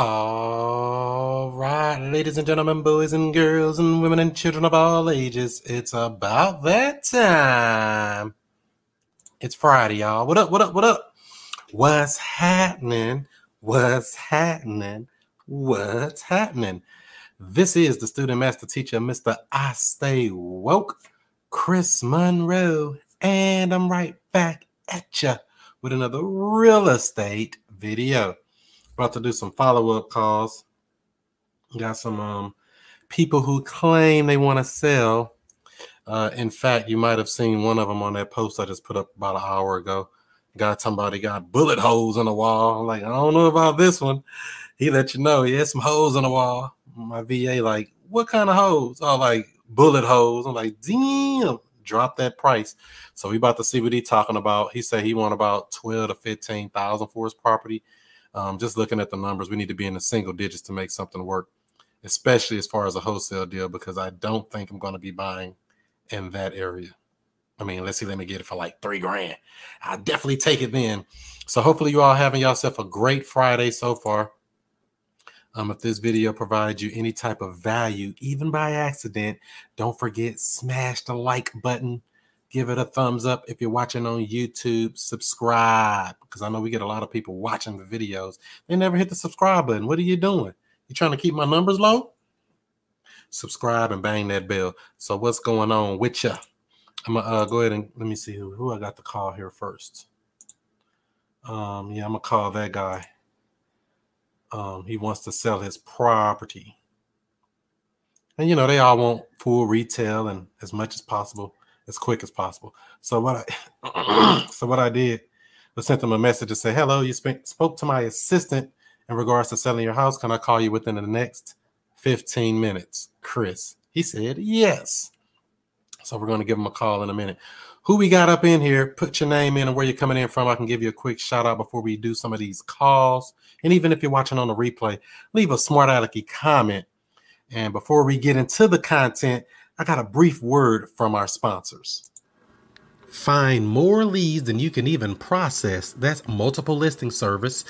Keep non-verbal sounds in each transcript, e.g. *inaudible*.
All right, ladies and gentlemen, boys and girls, and women and children of all ages, it's about that time. It's Friday, y'all. What up, what up, what up? What's happening? What's happening? What's happening? This is the student master teacher, Mr. I Stay Woke, Chris Monroe, and I'm right back at you with another real estate video. About to do some follow up calls. Got some um, people who claim they want to sell. Uh, in fact, you might have seen one of them on that post I just put up about an hour ago. Got somebody got bullet holes in the wall. I'm like, I don't know about this one. He let you know he had some holes in the wall. My VA, like, what kind of holes? Oh, like bullet holes. I'm like, damn, drop that price. So we about to see what he talking about. He said he want about 12 to 15,000 for his property. Um, just looking at the numbers, we need to be in the single digits to make something work, especially as far as a wholesale deal, because I don't think I'm going to be buying in that area. I mean, let's see, let me get it for like three grand. I'll definitely take it then. So hopefully you all having yourself a great Friday so far. Um, if this video provides you any type of value, even by accident, don't forget smash the like button give it a thumbs up if you're watching on YouTube. Subscribe because I know we get a lot of people watching the videos. They never hit the subscribe button. What are you doing? You trying to keep my numbers low? Subscribe and bang that bell. So what's going on with you? I'm gonna uh, go ahead and let me see who who I got to call here first. Um, yeah, I'm gonna call that guy. Um, he wants to sell his property. And you know, they all want full retail and as much as possible as quick as possible. So what I *coughs* so what I did was sent them a message to say, "Hello, you sp- spoke to my assistant in regards to selling your house. Can I call you within the next 15 minutes, Chris?" He said, "Yes." So we're going to give him a call in a minute. Who we got up in here? Put your name in and where you're coming in from. I can give you a quick shout out before we do some of these calls. And even if you're watching on the replay, leave a smart alecky comment. And before we get into the content, I got a brief word from our sponsors. Find more leads than you can even process. That's multiple listing service.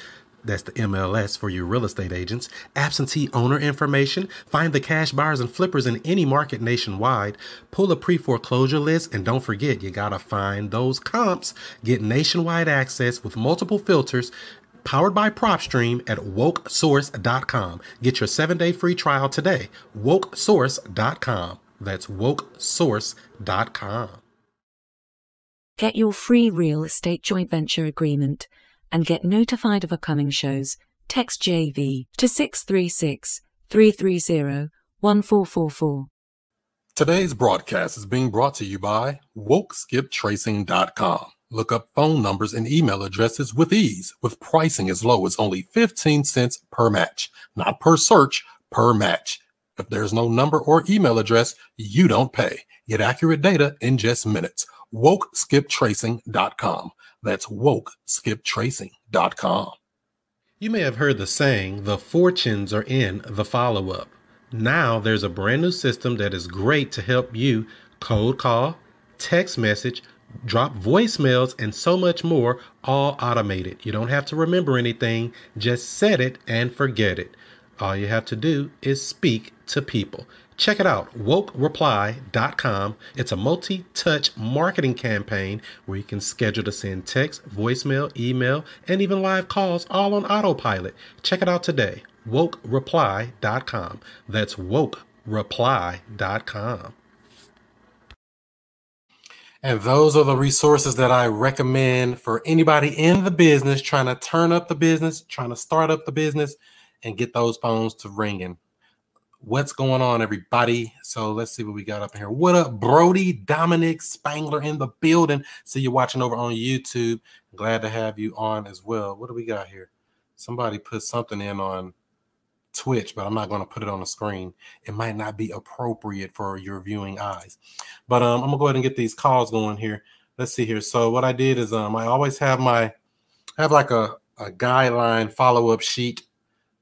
That's the MLS for your real estate agents. Absentee owner information. Find the cash buyers and flippers in any market nationwide. Pull a pre foreclosure list. And don't forget, you got to find those comps. Get nationwide access with multiple filters powered by PropStream at wokesource.com. Get your seven day free trial today. Wokesource.com. That's wokesource.com. Get your free real estate joint venture agreement and get notified of upcoming shows. Text JV to 636 330 1444. Today's broadcast is being brought to you by WokeSkipTracing.com. Look up phone numbers and email addresses with ease, with pricing as low as only 15 cents per match, not per search, per match. If there's no number or email address, you don't pay. Get accurate data in just minutes. WokeSkipTracing.com. That's WokeSkipTracing.com. You may have heard the saying, the fortunes are in the follow up. Now there's a brand new system that is great to help you cold call, text message, drop voicemails, and so much more, all automated. You don't have to remember anything, just set it and forget it. All you have to do is speak to people. Check it out, wokereply.com. It's a multi touch marketing campaign where you can schedule to send text, voicemail, email, and even live calls all on autopilot. Check it out today, wokereply.com. That's wokereply.com. And those are the resources that I recommend for anybody in the business trying to turn up the business, trying to start up the business, and get those phones to ringing. What's going on, everybody? So let's see what we got up here. What up, Brody Dominic Spangler in the building? See you watching over on YouTube. Glad to have you on as well. What do we got here? Somebody put something in on Twitch, but I'm not going to put it on the screen. It might not be appropriate for your viewing eyes. But um, I'm gonna go ahead and get these calls going here. Let's see here. So what I did is um, I always have my have like a, a guideline follow-up sheet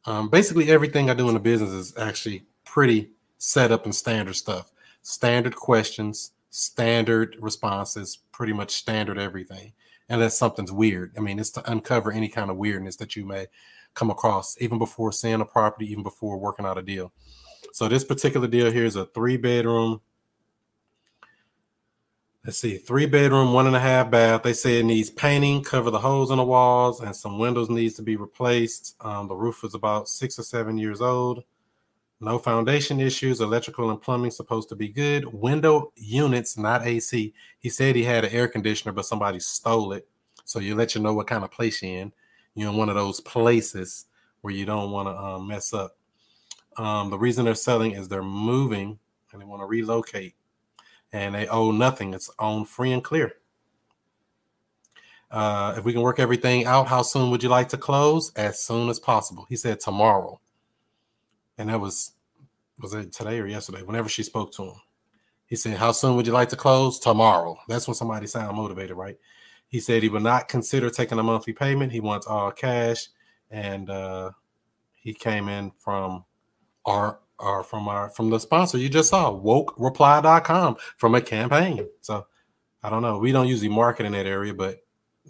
um, basically, everything I do in the business is actually pretty set up and standard stuff. Standard questions, standard responses, pretty much standard everything. Unless something's weird. I mean, it's to uncover any kind of weirdness that you may come across, even before seeing a property, even before working out a deal. So this particular deal here is a three bedroom. Let's see, three bedroom, one and a half bath. They say it needs painting, cover the holes in the walls, and some windows needs to be replaced. Um, the roof is about six or seven years old. No foundation issues. Electrical and plumbing supposed to be good. Window units, not AC. He said he had an air conditioner, but somebody stole it. So you let you know what kind of place you're in. You're in one of those places where you don't want to um, mess up. Um, the reason they're selling is they're moving and they want to relocate, and they owe nothing. It's owned free and clear. Uh, if we can work everything out, how soon would you like to close? As soon as possible. He said tomorrow, and that was was it today or yesterday? Whenever she spoke to him, he said, "How soon would you like to close? Tomorrow." That's when somebody sound motivated, right? He said he would not consider taking a monthly payment. He wants all cash, and uh, he came in from our or from our from the sponsor you just saw, wokereply.com from a campaign. So I don't know. We don't usually market in that area, but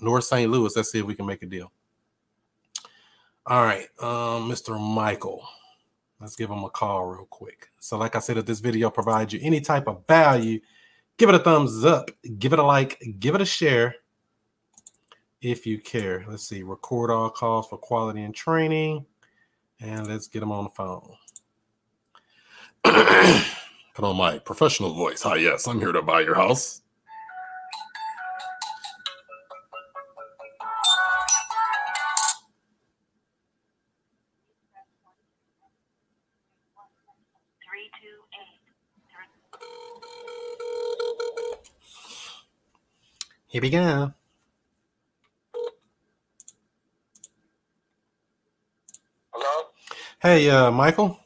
North St. Louis, let's see if we can make a deal. All right, um, Mr. Michael. Let's give him a call real quick. So, like I said, if this video provides you any type of value, give it a thumbs up, give it a like, give it a share if you care. Let's see, record all calls for quality and training, and let's get them on the phone. Put on my professional voice. Hi, yes, I'm here to buy your house. Three two eight. Here we go. Hello? Hey, uh, Michael.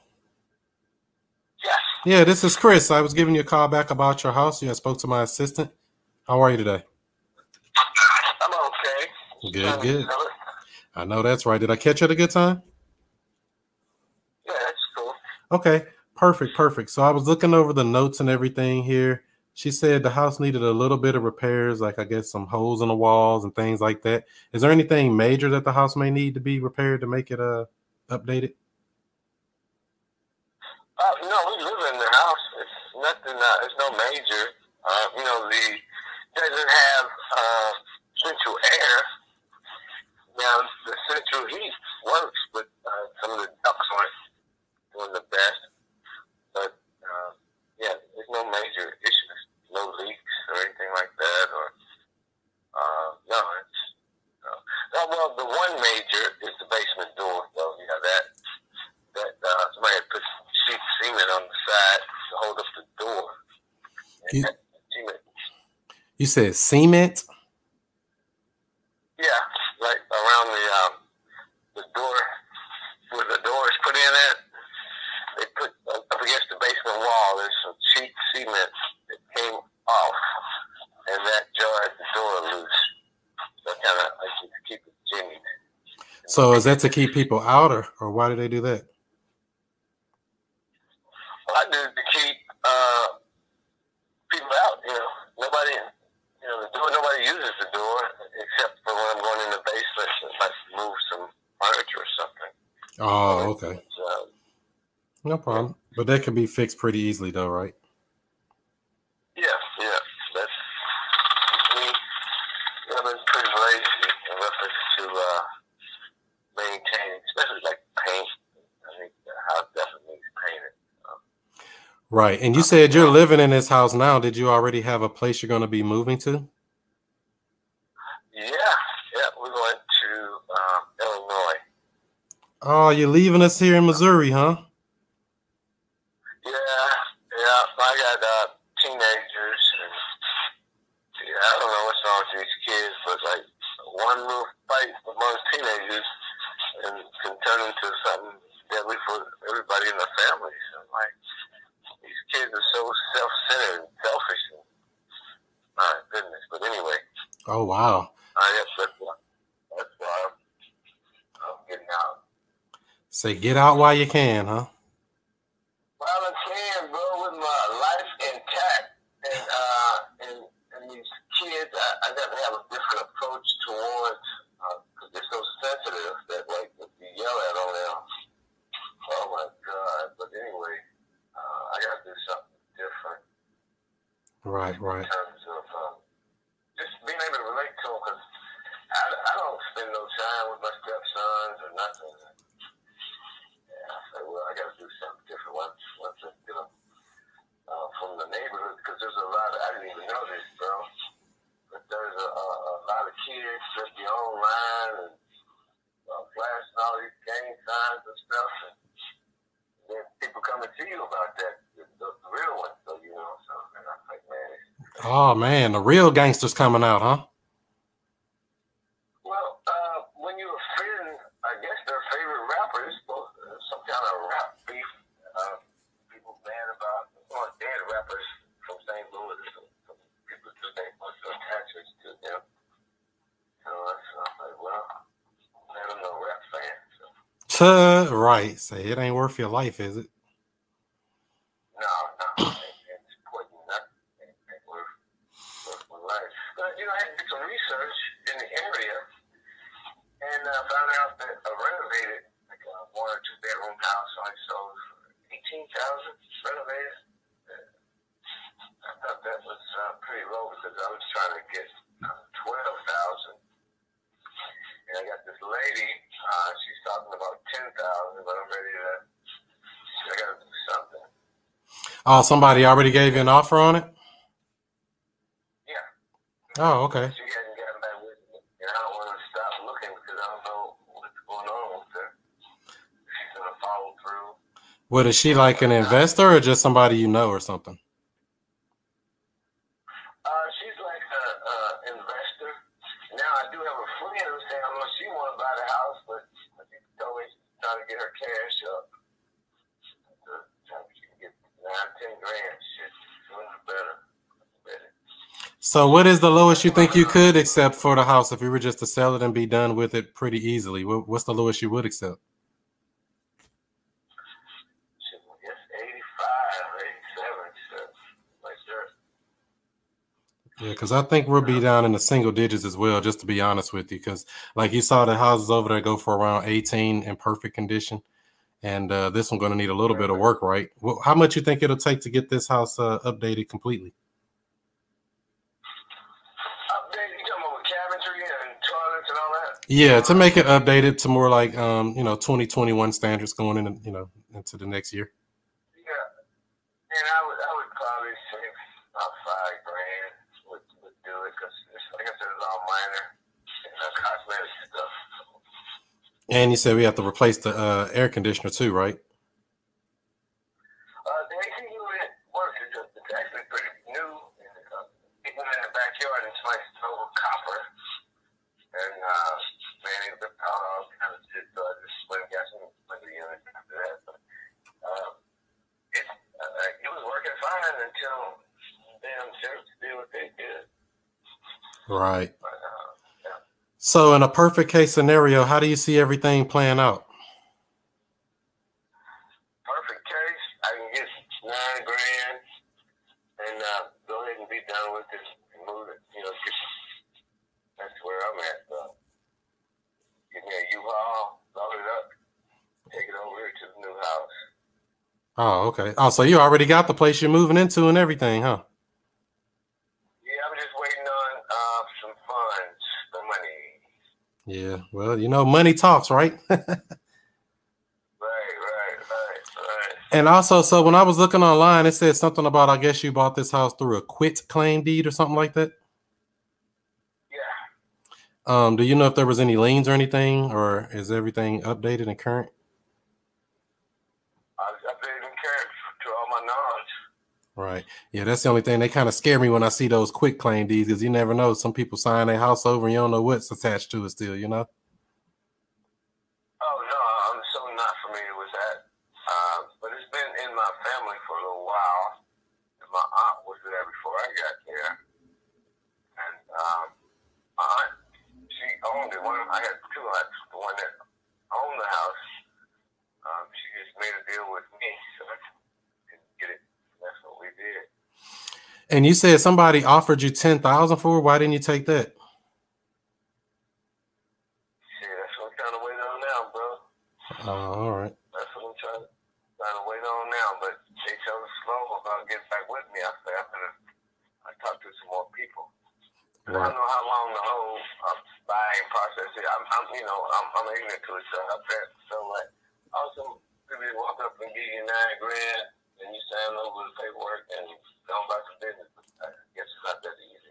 Yeah, this is Chris. I was giving you a call back about your house. Yeah, I spoke to my assistant. How are you today? I'm okay. Good, to good. I know that's right. Did I catch you at a good time? Yeah, that's cool. Okay, perfect, perfect. So I was looking over the notes and everything here. She said the house needed a little bit of repairs, like I guess some holes in the walls and things like that. Is there anything major that the house may need to be repaired to make it uh updated? Uh, no, we live in the house. It's nothing, uh, it's no major. Uh, you know, the doesn't have uh, central air. Now, the central heat works, but uh, some of the ducks aren't doing the best. But, uh, yeah, there's no major issues. No leaks or anything like that. Or, uh, no, it's, no. no. Well, the one major is the basement door, though. Yeah, that, that, uh, somebody had put some sheet cement on the hold up the door. You- You said cement. Yeah, like around the um, the door where the door is put in at. They put up against the basement wall. There's some cheap cement that came off, and that jarred the door loose. So kind of like keep it jimmied. So is that to keep people out, or, or why do they do that? Well, I do it to keep uh, people out. You know, nobody. You know, the door. Nobody uses the door except for when I'm going in the basement and like move some furniture or something. Oh, okay, It's, uh, no problem. But that can be fixed pretty easily, though, right? Yeah, yeah. That's we have been pretty lazy in reference to uh, maintaining, especially like paint. I think the house definitely needs painted. Right. And you said you're living in this house now. Did you already have a place you're going to be moving to? Yeah, yeah. We went to um, Illinois. Oh, you're leaving us here in Missouri, huh? Yeah, yeah. I got uh, teenagers, and yeah, I don't know what's wrong with these kids, but like one little fight amongst teenagers and can turn into something deadly for everybody in the family. So like these kids are so self-centered and selfish. And, my goodness. But anyway, Oh, wow. I guess that's why, that's why I'm, I'm getting out. Say, get out while you can, huh? Well, I can, bro, with my life intact, and uh, and and these kids, I, I got to have a different approach towards because they're so sensitive that like if you yell Right, right. in terms of uh, just being able to relate to them. Because I, I don't spend no time with my stepsons or nothing. Yeah, I say, well, I got to do something different once, once I get them uh, from the neighborhood. Because there's a lot of, I didn't even know this, bro. But there's a, a, a lot of kids that be online and uh, flashing all these gang signs and stuff. And then people coming to you about that, the, the, the real ones. So, you know, so and I'm like, man, it's Oh man, the real gangsters coming out, huh? Well, uh, when you offend, I guess their favorite rapper is supposed uh, some kind of rap beef. Uh, people mad about dead rappers from St. Louis. Some, some people just ain't much attachments to them. So that's I'm like, well, let them know rap fans. So, Tuh, *laughs* right. Say it ain't worth your life, is it? no, no, ain't, ain't supporting nothing. Ain't, ain't worth, worth my life. But you know, I had to do some research in the area. and uh, found out that a renovated, like a one or two bedroom house, only sold for eighteen thousand renovated. Uh, I thought that was uh, pretty low because I was trying to get uh, twelve thousand. And I got this lady, uh, she's talking about ten thousand, but I'm ready to. I got to do something. Oh, somebody already gave you an offer on it? Yeah. Oh, okay. She hadn't gotten back with me, and I don't want to stop looking because I don't know what's going on with her. If She's gonna follow through. What is she like an investor or just somebody you know or something? Uh, she's like a, a investor. Now I do have a friend who's saying how much she want to buy the house, but I think she's always trying to get her cash up. So, so she can get nine, ten grand. Shit, sooner the better. better. So, what is the lowest you think you could accept for the house if you were just to sell it and be done with it pretty easily? What's the lowest you would accept? Shit, I guess 85, 87, so, like that. Yeah, because I think we'll be down in the single digits as well, just to be honest with you. Because, like you saw, the houses over there go for around 18 in perfect condition. And uh, this one's going to need a little bit of work, right? Well, how much you think it'll take to get this house uh, updated completely? Update, you talking about with cabinetry and toilets and all that? Yeah, to make it updated to more like um, you know 2021 standards going in, you know, into the next year. Yeah. And I would, I would probably say about five grand would, would do it because, like I said, it's all minor and uh, cosmetic stuff. And you said we have to replace the uh, air conditioner too, right? Uh, the AC unit works. It's, just, it's actually pretty new. And, uh, even in the backyard, it's nice total copper. And, uh, man, it ripped out all kinds of shit, so I just went and got some window units after that. But, uh, it, uh, it was working fine until damn church did what they did. Right. But, uh, yeah. So, in a perfect case scenario, how do you see everything playing out? perfect case, I can get nine grand and uh, go ahead and be done with it and move it. You know, that's where I'm at. Uh, get me a U-Haul, load it up, take it over here to the new house. Oh, okay. Oh, so you already got the place you're moving into and everything, huh? Yeah, I'm just waiting on uh, some funds, the money. Yeah. Well, you know, money talks, right? *laughs* Right, right, right, right. and also, so when I was looking online, it said something about I guess you bought this house through a quit claim deed or something like that. Yeah. Um, do you know if there was any liens or anything, or is everything updated and current? I was updated and current to all my knowledge. Right. Yeah, that's the only thing. They kind of scare me when I see those quick claim deeds because you never know. Some people sign their house over and you don't know what's attached to it still, you know? Oh no, I'm so not familiar with that. Um, but it's been in my family for a little while. And my aunt was there before I got there, and um, my aunt she owned. One I had two aunts. The one that owned the house, um, she just made a deal with me, so I could get it. That's what we did. And you said somebody offered you 10000 for it. Why didn't you take that? Shit, that's what I'm trying to wait on now, bro. Oh, all right. That's what I'm trying, trying to wait on now. But they so slow about getting back with me. I say I'm gonna, I talk to some more people. I don't know how long the whole uh, buying process is. I'm, I'm, you know, I'm, I'm ignorant to it, so I bet so like, also people walk up and give you nine grand, and you sign over the paperwork and go about your business. I guess it's not that easy.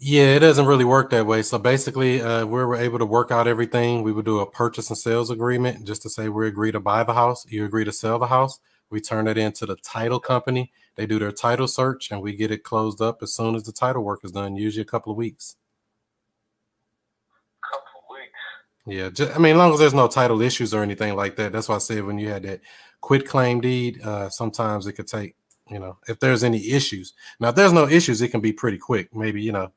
Yeah, it doesn't really work that way. So basically, uh, we were able to work out everything. We would do a purchase and sales agreement just to say we agree to buy the house, you agree to sell the house. We turn it into the title company. They do their title search, and we get it closed up as soon as the title work is done. Usually a couple of weeks. Couple of weeks. Yeah, just, I mean, as long as there's no title issues or anything like that. That's why I said when you had that quit claim deed, uh, sometimes it could take, you know, if there's any issues. Now, if there's no issues, it can be pretty quick. Maybe you know,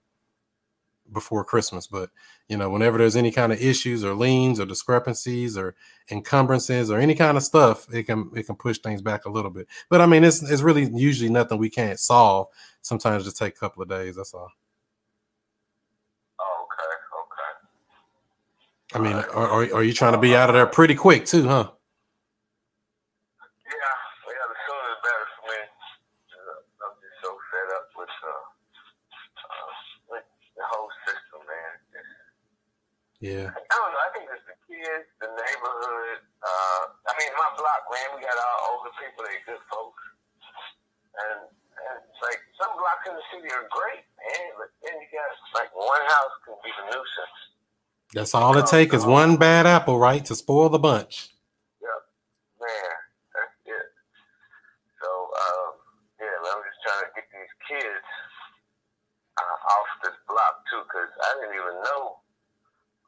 before Christmas. But you know, whenever there's any kind of issues or liens or discrepancies or encumbrances or any kind of stuff, it can it can push things back a little bit. But I mean, it's it's really usually nothing we can't solve. Sometimes just take a couple of days. That's all. Oh, okay, okay. I mean, are, are, are you trying to be out of there pretty quick too, huh? Yeah, yeah, the sooner the better for me. Uh, I'm just so fed up with, uh, uh, with the whole system, man. Yeah. I don't know. I think it's the kids, the neighborhood. Uh, I mean, my block, man, we got all older people. They good folks, and and it's like some blocks in the city are great, man, but then you got like one house can be the nuisance. That's all it takes is one bad apple, right, to spoil the bunch. Um, yeah, I'm just trying to get these kids off this block too, because I didn't even know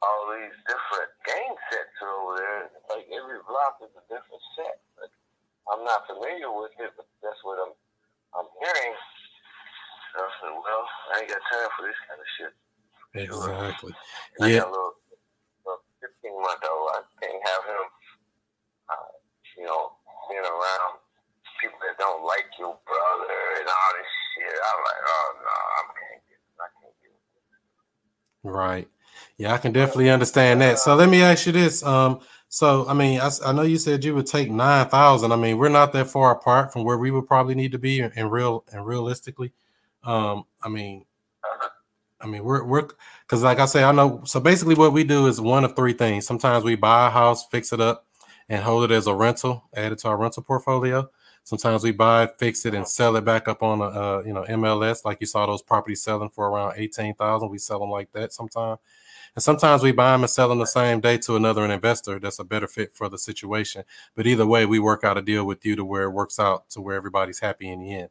all these different game sets are over there. Like every block is a different set. But I'm not familiar with it, but that's what I'm I'm hearing. So I said, well, I ain't got time for this kind of shit. Exactly. *laughs* Yeah. little, little 15 month old. I can't have him, uh, you know, being around people that don't like your brother and all this shit. I'm like, oh no, I can't get, I can't get. Right. Yeah, I can definitely understand that. So let me ask you this. Um, so I mean, I, I know you said you would take nine thousand. I mean, we're not that far apart from where we would probably need to be, and real and realistically, um, I mean, I mean, we're we're because like I say, I know. So basically, what we do is one of three things. Sometimes we buy a house, fix it up, and hold it as a rental, add it to our rental portfolio. Sometimes we buy, fix it, and sell it back up on a uh, you know MLS, like you saw those properties selling for around eighteen thousand. We sell them like that sometimes, and sometimes we buy them and sell them the same day to another investor that's a better fit for the situation. But either way, we work out a deal with you to where it works out to where everybody's happy in the end.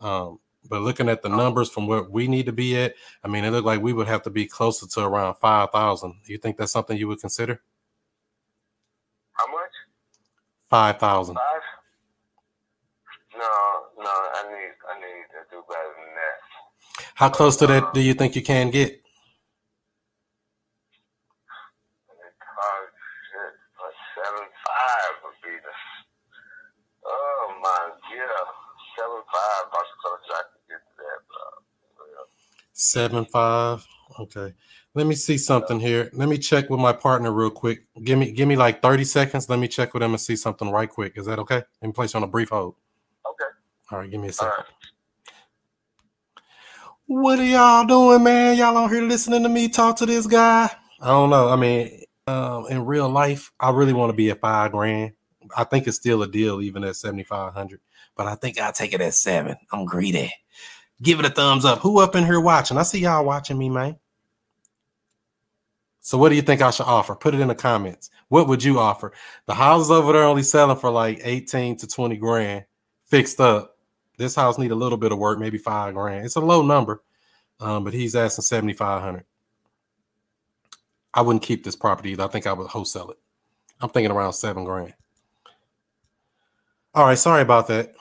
Um, but looking at the oh. numbers from where we need to be at, I mean, it looked like we would have to be closer to around five thousand. Do you think that's something you would consider? how much? Five thousand. Five? No, no, I need, I need to do better than that. How close to that um, do you think you can get? Oh shit, but seven five would be the. Oh my, yeah, seven five. About as close as I could get to that, bro. Yeah. Seven five. Okay. Let me see something here. Let me check with my partner real quick. Give me give me like 30 seconds. Let me check with him and see something right quick. Is that okay? Let me place you on a brief hold. Okay. All right, give me a second. right. What are y'all doing, man? Y'all on here listening to me talk to this guy? I don't know. I mean, um, in real life, I really want to be at five grand. I think it's still a deal, even at seventy five hundred. But I think I'll take it at seven. I'm greedy. Give it a thumbs up. Who up in here watching? I see y'all watching me, man. So what do you think I should offer? Put it in the comments. What would you offer? The houses over there only selling for like 18 to 20 grand fixed up. This house need a little bit of work, maybe five grand. It's a low number, um, but he's asking 7,500. I wouldn't keep this property. I think I would wholesale it. I'm thinking around seven grand. All right, sorry about that.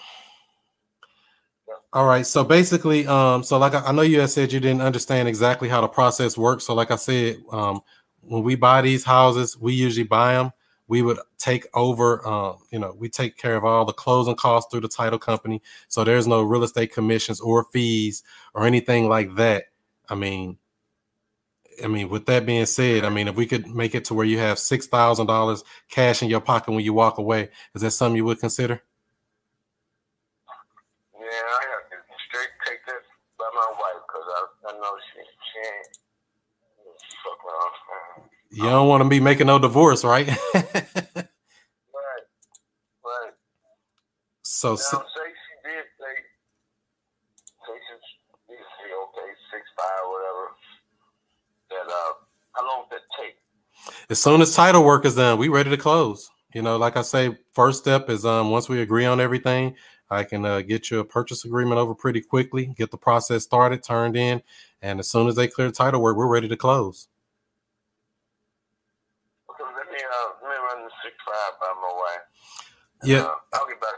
All right, so basically, um, so like I, I know you had said you didn't understand exactly how the process works. So, like I said, um, when we buy these houses, we usually buy them. We would take over, um, you know, we take care of all the closing costs through the title company. So there's no real estate commissions or fees or anything like that. I mean, I mean, with that being said, I mean, if we could make it to where you have six thousand dollars cash in your pocket when you walk away, is that something you would consider? Yeah, I have to straight take that by my wife. Because I, I know she ain't. Fuck. You don't want to be making no divorce, right? *laughs* Right, right. so, Now, say she did say, say she okay, six five, uh, how long did that take? as soon as title work is done, we ready to close. You know, like I say, first step is um once we agree on everything, I can uh, get you a purchase agreement over pretty quickly, get the process started, turned in, and as soon as they clear title work, we're ready to close. Okay, let me uh, let me run the six five by my way. Yeah. Uh, I'll get back.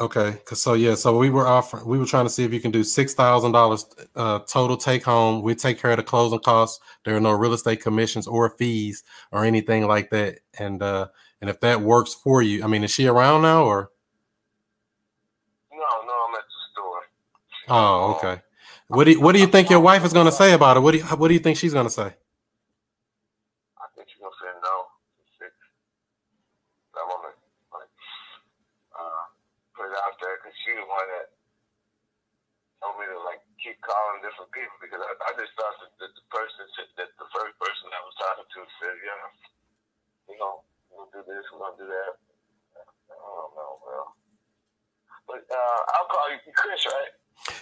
Okay, so yeah, so we were offering, we were trying to see if you can do six thousand dollars uh, total take home. We take care of the closing costs. There are no real estate commissions or fees or anything like that. And uh, and if that works for you, I mean, is she around now or? No, no, I'm at the store. Oh, okay. What do you, what do you think your wife is gonna say about it? What do you, what do you think she's gonna say? I think she's gonna say no. Six. I wanna like uh, put it out there because she the one that told me to like keep calling different people because I, I just thought that, that the person that the first person I was talking to said, yeah, we gonna we'll do this, we're gonna do that. I don't know, well. But uh, I'll call you Chris, right?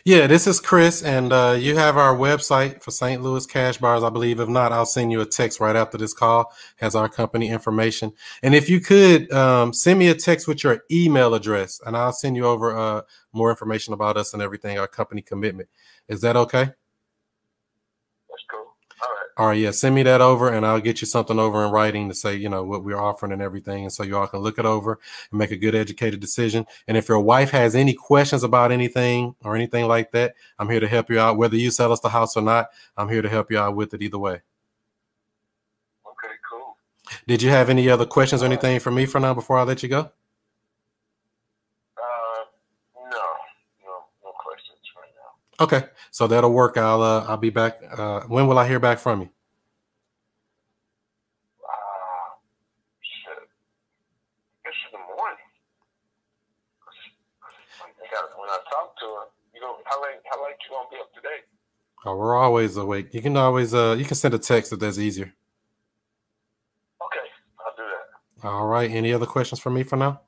Yeah, this is Chris, and uh, you have our website for St. Louis Cash Bars, I believe. If not, I'll send you a text right after this call. Has our company information, and if you could um, send me a text with your email address, and I'll send you over uh, more information about us and everything, our company commitment. Is that okay? That's cool. All right. All right, yeah, send me that over, and I'll get you something over in writing to say, you know, what we're offering and everything, and so you all can look it over and make a good, educated decision. And if your wife has any questions about anything or anything like that, I'm here to help you out. Whether you sell us the house or not, I'm here to help you out with it either way. Okay, cool. Did you have any other questions or anything for me for now before I let you go? Uh, no, no, no questions right now. Okay, so that'll work. I'll uh, I'll be back. Uh, when will I hear back from you? Uh, shit. I guess in the morning. When I talk to her, you know, how late, how late you gonna be up today? Oh, we're always awake. You can always uh, you can send a text if that's easier. Okay, I'll do that. All right. Any other questions for me for now?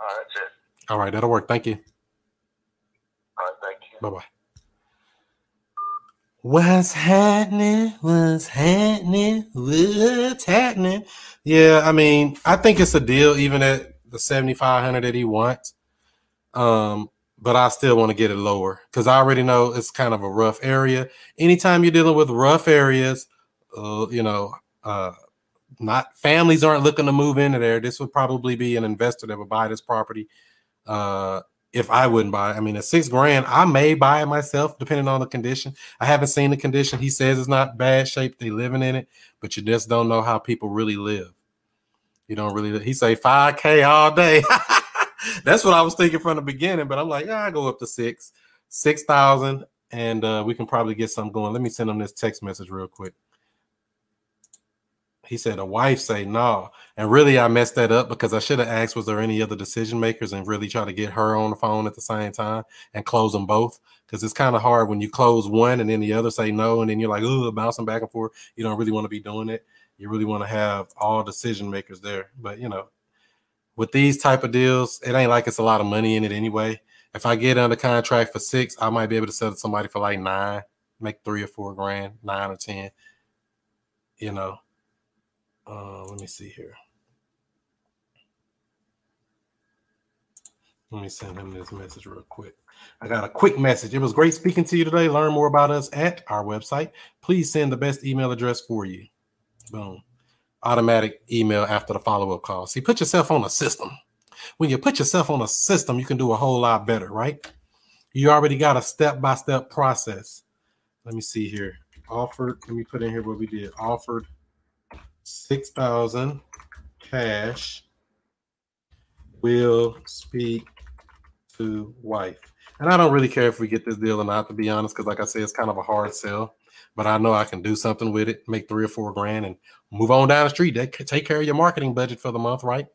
All right, that's it. All right, that'll work. Thank you. All right, thank you. Bye bye. What's happening? What's happening? What's happening? Yeah, I mean, I think it's a deal, even at the seventy five hundred that he wants. Um, but I still want to get it lower because I already know it's kind of a rough area. Anytime you're dealing with rough areas, uh, you know, uh, not families aren't looking to move into there. This would probably be an investor that would buy this property. Uh, if I wouldn't buy it. I mean, at six grand, I may buy it myself, depending on the condition. I haven't seen the condition. He says it's not bad shape. They living in it, but you just don't know how people really live. You don't really. He say five k all day. *laughs* That's what I was thinking from the beginning, but I'm like, yeah, I go up to six, six thousand, and uh, we can probably get something going. Let me send him this text message real quick. He said a wife say no, and really I messed that up because I should have asked was there any other decision makers and really try to get her on the phone at the same time and close them both because it's kind of hard when you close one and then the other say no and then you're like oh bouncing back and forth. You don't really want to be doing it. You really want to have all decision makers there, but you know with these type of deals, it ain't like it's a lot of money in it anyway. If I get under contract for six, I might be able to sell to somebody for like nine, make three or four grand, nine or ten. You know. Uh, let me see here. Let me send him this message real quick. I got a quick message. It was great speaking to you today. Learn more about us at our website. Please send the best email address for you. Boom automatic email after the follow-up call. See, put yourself on a system. When you put yourself on a system, you can do a whole lot better, right? You already got a step-by-step process. Let me see here. Offered, let me put in here what we did. Offered 6,000 cash will speak to wife. And I don't really care if we get this deal or not, to be honest, because like I said, it's kind of a hard sell. But I know I can do something with it, make three or four grand, and move on down the street. Take care of your marketing budget for the month, right?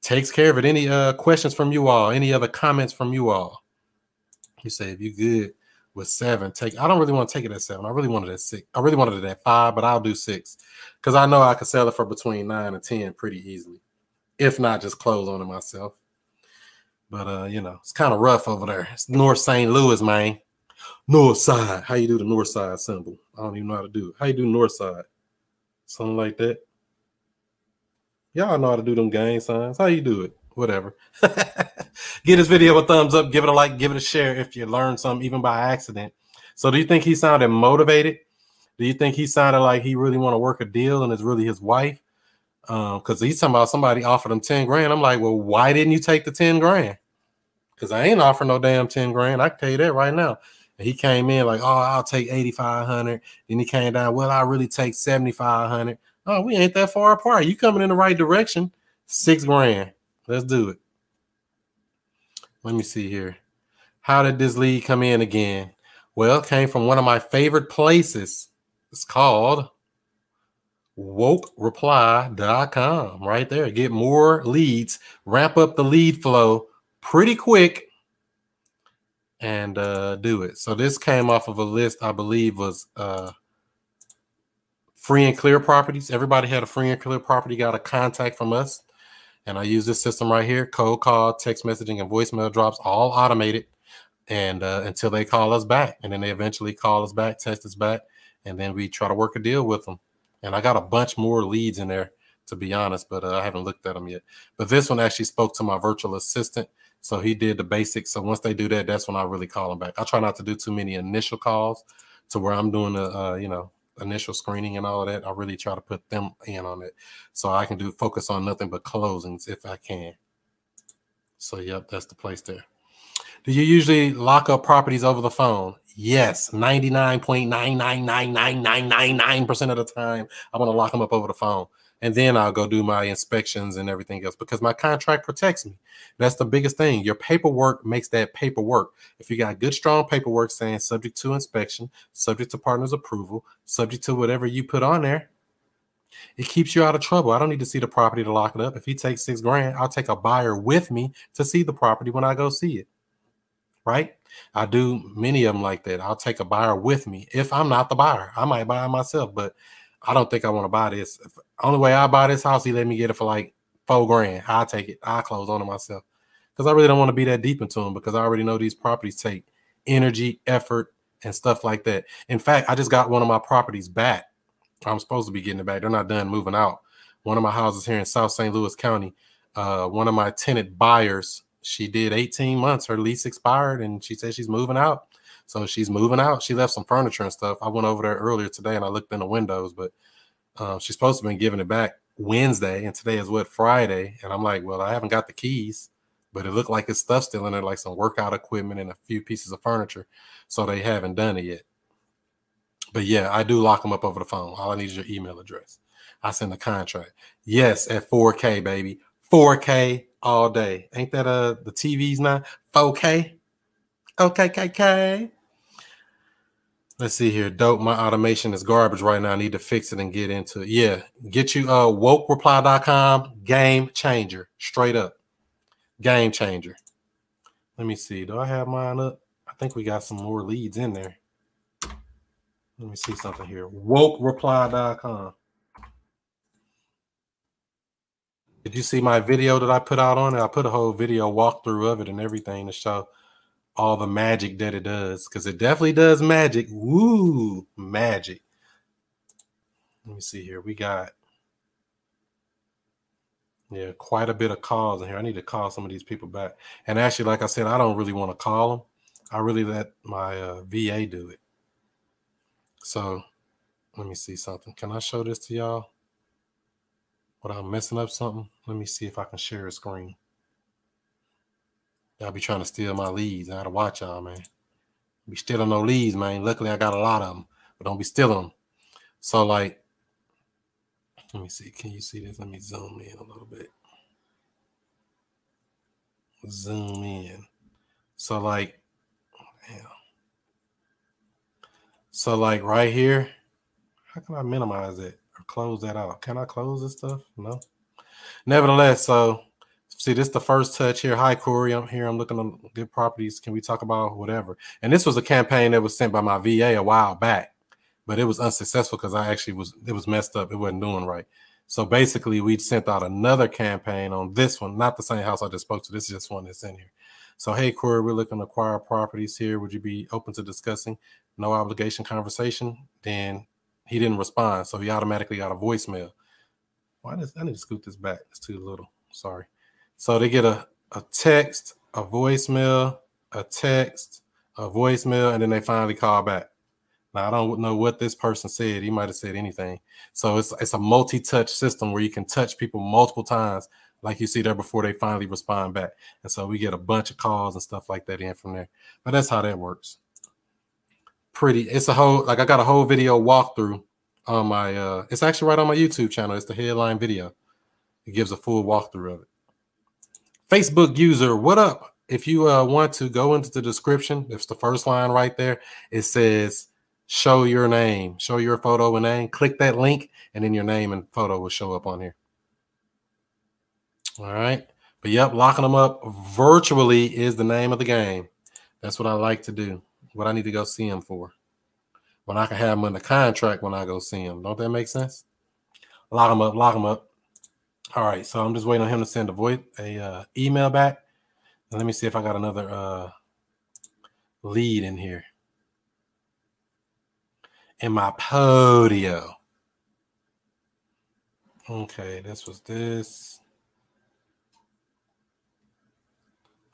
Takes care of it. Any uh questions from you all? Any other comments from you all? You say if you good, with seven. Take I don't really want to take it at seven. I really wanted it at six. I really wanted it at five, but I'll do six because I know I could sell it for between nine and ten pretty easily, if not just close on it myself. But uh, you know, it's kind of rough over there. It's North St. Louis, man. North side. How you do the north side symbol? I don't even know how to do it. How you do north side? Something like that. Y'all know how to do them gang signs. How you do it? Whatever. *laughs* Give this video a thumbs up, give it a like, give it a share if you learned something even by accident. So do you think he sounded motivated? Do you think he sounded like he really want to work a deal and it's really his wife? Um, because he's talking about somebody offered him 10 grand. I'm like, well, why didn't you take the 10 grand? Because I ain't offering no damn 10 grand. I can tell you that right now. And he came in like, oh, I'll take 8,500. Then he came down, well, I really take 7,500. Oh, we ain't that far apart. You coming in the right direction. Six grand. Let's do it. Let me see here. How did this lead come in again? Well, it came from one of my favorite places. It's called wokereply.com right there. Get more leads, ramp up the lead flow pretty quick, and uh, do it. So this came off of a list, I believe, was uh, free and clear properties. Everybody had a free and clear property, got a contact from us. And I use this system right here cold call, text messaging, and voicemail drops, all automated. And uh, until they call us back. And then they eventually call us back, test us back. And then we try to work a deal with them. And I got a bunch more leads in there, to be honest, but uh, I haven't looked at them yet. But this one actually spoke to my virtual assistant. So he did the basics. So once they do that, that's when I really call them back. I try not to do too many initial calls to where I'm doing the, uh, you know, initial screening and all of that, I really try to put them in on it so I can do focus on nothing but closings if I can. So, yep, that's the place there. Do you usually lock up properties over the phone? Yes, 99.9999999% of the time, I'm going to lock them up over the phone and then I'll go do my inspections and everything else because my contract protects me. That's the biggest thing. Your paperwork makes that paperwork. If you got good, strong paperwork saying subject to inspection, subject to partner's approval, subject to whatever you put on there, it keeps you out of trouble. I don't need to see the property to lock it up. If he takes six grand, I'll take a buyer with me to see the property when I go see it. Right? I do many of them like that. I'll take a buyer with me. If I'm not the buyer, I might buy myself, but I don't think I want to buy this. Only way I buy this house, he let me get it for like four grand. I take it. I close on it myself because I really don't want to be that deep into them because I already know these properties take energy, effort, and stuff like that. In fact, I just got one of my properties back. I'm supposed to be getting it back. They're not done moving out. One of my houses here in South St. Louis County. Uh, one of my tenant buyers, she did 18 months. Her lease expired, and she said she's moving out. So she's moving out. She left some furniture and stuff. I went over there earlier today and I looked in the windows, but um, she's supposed to be giving it back Wednesday, and today is what Friday. And I'm like, well, I haven't got the keys, but it looked like it's stuff still in there, like some workout equipment and a few pieces of furniture. So they haven't done it yet. But yeah, I do lock them up over the phone. All I need is your email address. I send the contract. Yes, at 4K, baby. 4K all day. Ain't that uh the TVs now? 4K? Okay, KK. Let's see here. Dope. My automation is garbage right now. I need to fix it and get into it. Yeah. Get you uh wokereply.com. Game changer. Straight up. Game changer. Let me see. Do I have mine up? I think we got some more leads in there. Let me see something here. Wokereply.com. Did you see my video that I put out on it? I put a whole video walkthrough of it and everything to show all the magic that it does because it definitely does magic. Woo, magic. Let me see here. We got yeah, quite a bit of calls in here. I need to call some of these people back. And actually, like I said, I don't really want to call them. I really let my uh, VA do it. So let me see something. Can I show this to y'all? Without messing up something? Let me see if I can share a screen. Y'all be trying to steal my leads. I gotta watch y'all, man. Be stealing no leads, man. Luckily, I got a lot of them, but don't be stealing them. So, like, let me see. Can you see this? Let me zoom in a little bit. Zoom in. So, like, damn. So, like, right here, how can I minimize it or close that out? Can I close this stuff? No. Nevertheless, so See, this is the first touch here. Hi, Corey. I'm here. I'm looking on good properties. Can we talk about whatever? And this was a campaign that was sent by my VA a while back, but it was unsuccessful because I actually was it was messed up. It wasn't doing right. So basically, we sent out another campaign on this one, not the same house I just spoke to. This is just one that's in here. So, hey, Corey, we're looking to acquire properties here. Would you be open to discussing? No obligation conversation. Then he didn't respond, so he automatically got a voicemail. Why does I need to scoot this back? It's too little. Sorry. So they get a, a text, a voicemail, a text, a voicemail, and then they finally call back. Now I don't know what this person said. He might have said anything. So it's it's a multi-touch system where you can touch people multiple times, like you see there before they finally respond back. And so we get a bunch of calls and stuff like that in from there. But that's how that works. Pretty. It's a whole like I got a whole video walkthrough on my uh it's actually right on my YouTube channel. It's the headline video. It gives a full walkthrough of it. Facebook user, what up? If you uh, want to go into the description, it's the first line right there. It says show your name, show your photo and name. Click that link, and then your name and photo will show up on here. All right. But yep, locking them up virtually is the name of the game. That's what I like to do. What I need to go see them for. When I can have them in the contract when I go see them. Don't that make sense? Lock them up, lock them up. All right, so I'm just waiting on him to send a voice a uh, email back. And let me see if I got another uh, lead in here. In my podio. Okay, this was this.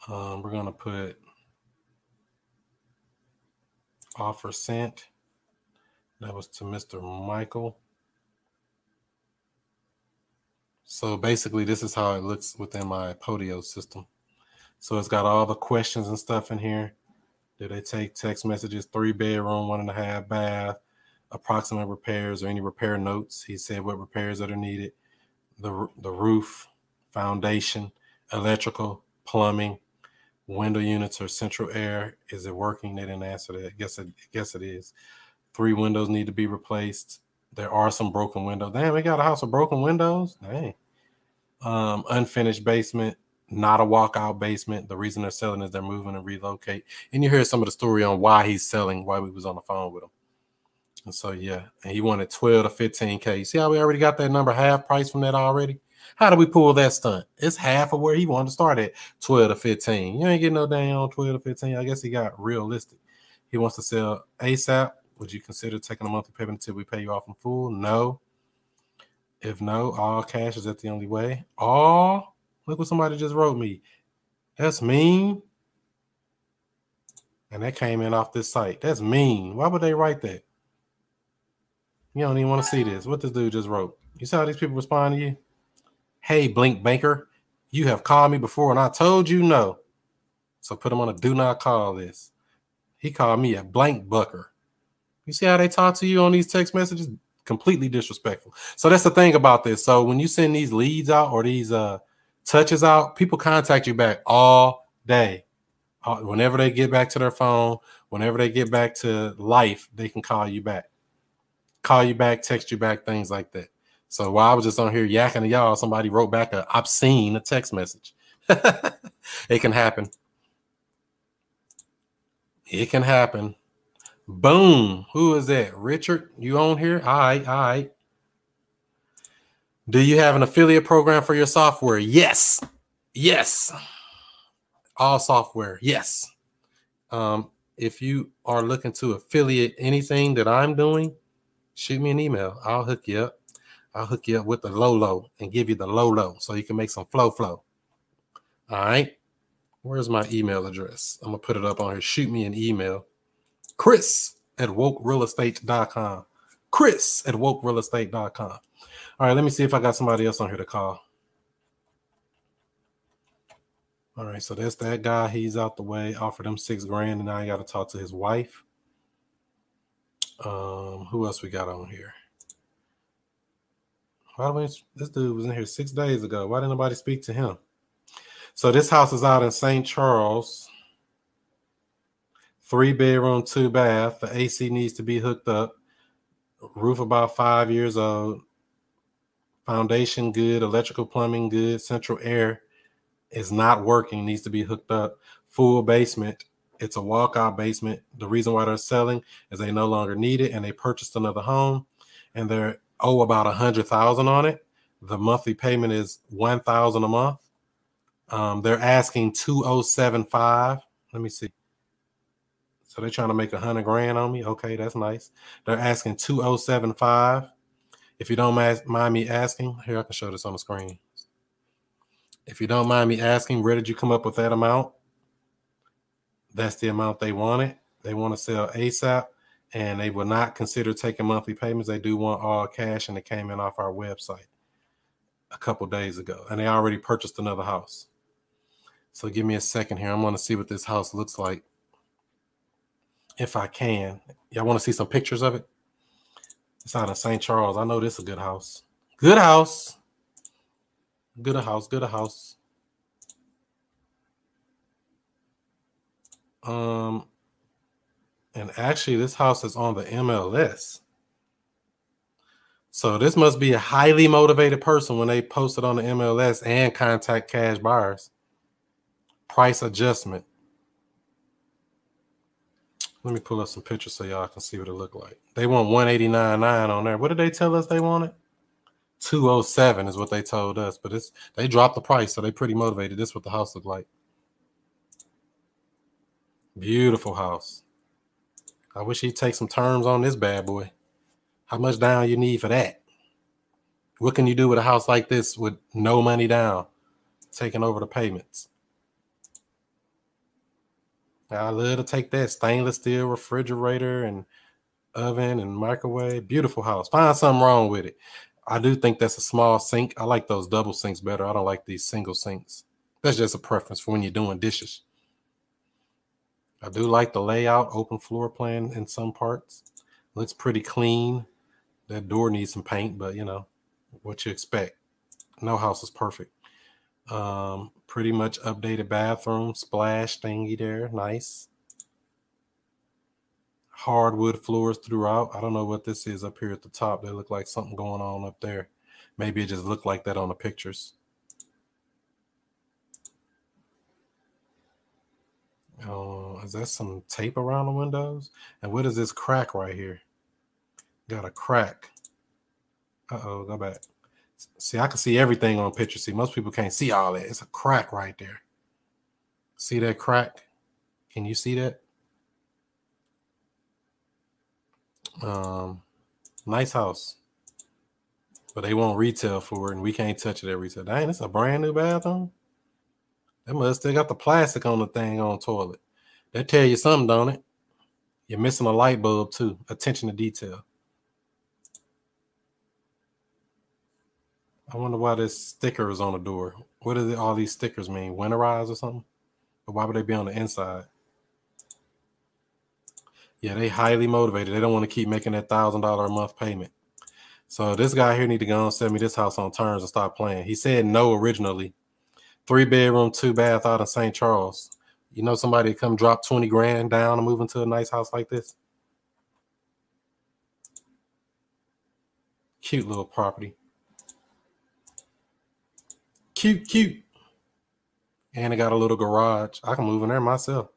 Um, we're gonna put offer sent. That was to Mr. Michael. So basically, this is how it looks within my Podio system. So it's got all the questions and stuff in here. Do they take text messages? Three bedroom, one and a half bath, approximate repairs or any repair notes. He said what repairs that are needed. The the roof, foundation, electrical, plumbing, window units or central air. Is it working? They didn't answer that. Guess it, guess it is. Three windows need to be replaced. There are some broken windows. Damn, we got a house of broken windows. Dang. Um, unfinished basement, not a walkout basement. The reason they're selling is they're moving and relocate. And you hear some of the story on why he's selling, why we was on the phone with him. And so yeah, and he wanted 12 to 15k. You see how we already got that number half price from that already? How do we pull that stunt? It's half of where he wanted to start at 12 to 15. You ain't getting no damn 12 to 15. I guess he got realistic. He wants to sell ASAP would you consider taking a monthly payment until we pay you off in full? No. If no, all cash is that the only way? All look what somebody just wrote me. That's mean. And that came in off this site. That's mean. Why would they write that? You don't even want to see this. What this dude just wrote. You saw these people respond to you? Hey, Blink Banker, you have called me before and I told you no. So put him on a do not call list. He called me a blank bucker. You see how they talk to you on these text messages? Completely disrespectful. So that's the thing about this. So when you send these leads out or these uh touches out, people contact you back all day. Uh, whenever they get back to their phone, whenever they get back to life, they can call you back. Call you back, text you back, things like that. So while I was just on here yakking to y'all, somebody wrote back a obscene a text message. *laughs* it can happen. It can happen. Boom. Who is that? Richard, you on here? All right, all right. Do you have an affiliate program for your software? Yes. Yes. All software. Yes. Um, if you are looking to affiliate anything that I'm doing, shoot me an email. I'll hook you up. I'll hook you up with the low low and give you the low low so you can make some flow flow. All right. Where's my email address? I'm gonna put it up on here. Shoot me an email. Chris at wokerealestate.com. Chris at wokerealestate.com. All right, let me see if I got somebody else on here to call. All right, so that's that guy. He's out the way. Offered him six grand, and now I got to talk to his wife. Um, who else we got on here? Why we, this dude was in here six days ago. Why didn't nobody speak to him? So this house is out in St. Charles three bedroom, two bath. The AC needs to be hooked up. Roof about five years old. Foundation good. Electrical plumbing good. Central air is not working, needs to be hooked up. Full basement. It's a walkout basement. The reason why they're selling is they no longer need it and they purchased another home and they're owe about a hundred thousand on it. The monthly payment is one thousand a month. Um, they're asking two oh seven five. Let me see. So they're trying to make a hundred grand on me. Okay, that's nice. They're asking two oh seven five. If you don't mind me asking, here I can show this on the screen. If you don't mind me asking, where did you come up with that amount? That's the amount they wanted. They want to sell ASAP and they will not consider taking monthly payments. They do want all cash, and it came in off our website a couple days ago, and they already purchased another house. So give me a second here. I'm going to see what this house looks like, if I can. Y'all want to see some pictures of it? It's out of St. Charles. I know this is a good house. Good house. Good a house. Good a house. Um, and actually, this house is on the MLS. So this must be a highly motivated person when they post it on the MLS and contact cash buyers. Price adjustment. Let me pull up some pictures so y'all can see what it looked like. They want 189.9 on there. What did they tell us they wanted? 207 is what they told us, but it's they dropped the price, so they pretty motivated. This is what the house looked like. Beautiful house. I wish he'd take some terms on this bad boy. How much down you need for that? What can you do with a house like this with no money down, taking over the payments? I love to take that stainless steel refrigerator and oven and microwave. Beautiful house. Find something wrong with it. I do think that's a small sink. I like those double sinks better. I don't like these single sinks. That's just a preference for when you're doing dishes. I do like the layout, open floor plan in some parts. Looks pretty clean. That door needs some paint, but you know what you expect. No house is perfect. Um, pretty much updated bathroom, splash thingy there, nice. Hardwood floors throughout. I don't know what this is up here at the top. They look like something going on up there. Maybe it just looked like that on the pictures. Oh, is that some tape around the windows? And what is this crack right here? Got a crack. Uh oh, go back. See, I can see everything on picture. See, most people can't see all that. It's a crack right there. See that crack? Can you see that? Um, nice house. But they won't retail for it, and we can't touch it at retail. Dang, it's a brand new bathroom. That must still got the plastic on the thing on the toilet. That tell you something, don't it? You're missing a light bulb too. Attention to detail. I wonder why this sticker is on the door. What do all these stickers mean? Winterize or something? But why would they be on the inside? Yeah, they highly motivated. They don't want to keep making that thousand dollar a month payment. So this guy here need to go and send me this house on terms and stop playing. He said no originally. Three bedroom, two bath out of St. Charles. You know somebody come drop 20 grand down and move into a nice house like this? Cute little property. Cute, cute. And it got a little garage. I can move in there myself.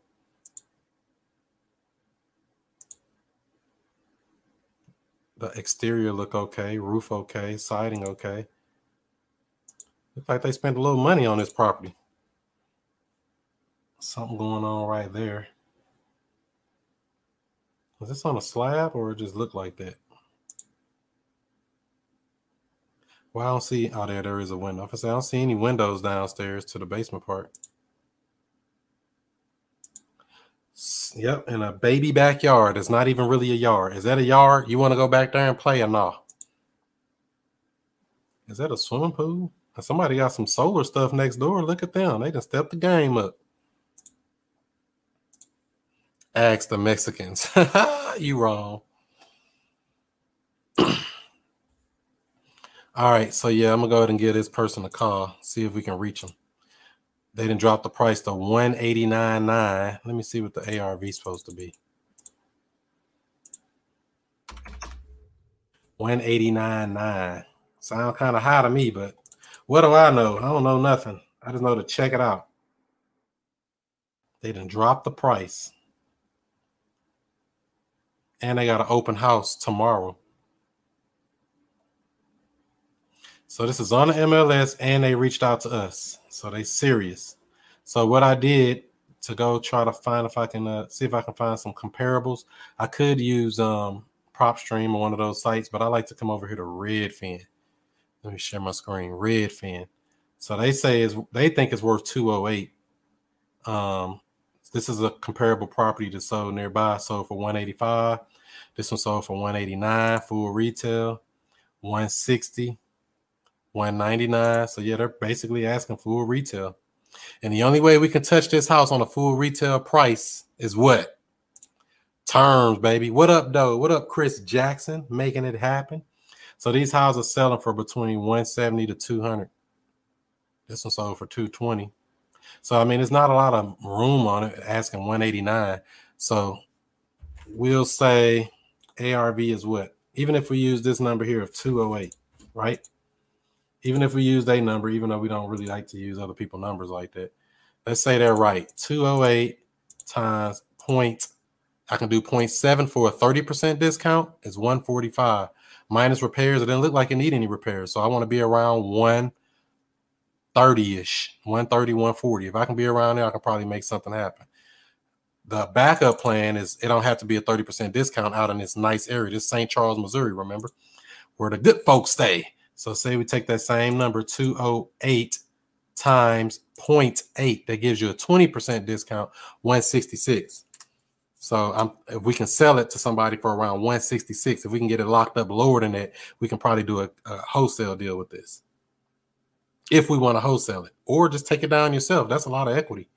The exterior look okay, roof okay, siding okay. Looks like they spent a little money on this property. Something going on right there. Was this on a slab or it just looked like that? Well, I don't see. Oh, there, there is a window. I say I don't see any windows downstairs to the basement part. Yep, in a baby backyard. It's not even really a yard. Is that a yard? You want to go back there and play or not? Is that a swimming pool? Somebody got some solar stuff next door. Look at them. They just stepped the game up. Ask the Mexicans. *laughs* you wrong. *clears throat* All right, so yeah, I'm gonna go ahead and give this person a call, see if we can reach them. They didn't drop the price to 189.9. Let me see what the ARV is supposed to be. 189.9. Sound kind of high to me, but what do I know? I don't know nothing. I just know to check it out. They didn't drop the price. And they got an open house tomorrow. So this is on the MLS and they reached out to us. So they serious. So what I did to go try to find if I can uh, see if I can find some comparables. I could use um PropStream or one of those sites, but I like to come over here to Redfin. Let me share my screen. Redfin. So they say is they think it's worth 208. Um, this is a comparable property that sold nearby, sold for 185. This one sold for 189, full retail, 160, 199. So yeah, they're basically asking full retail. And the only way we can touch this house on a full retail price is what? Terms, baby. What up, though? What up, Chris Jackson? Making it happen. So these houses are selling for between 170 to 200. This one sold for 220. So I mean, it's not a lot of room on it asking 189. So we'll say ARV is what? Even if we use this number here of 208, right? Even if we use a number, even though we don't really like to use other people's numbers like that. Let's say they're right. 208 times point. I can do 0.7 for a 30% discount is 145 minus repairs. It didn't look like it need any repairs. So I want to be around 130-ish, 130, 140. If I can be around there, I can probably make something happen. The backup plan is it don't have to be a 30% discount out in this nice area. This St. Charles, Missouri, remember? Where the good folks stay. So say we take that same number, 208 times 0.8, that gives you a 20% discount, 166. So um, if we can sell it to somebody for around 166, if we can get it locked up lower than that, we can probably do a, a wholesale deal with this. If we want to wholesale it, or just take it down yourself. That's a lot of equity.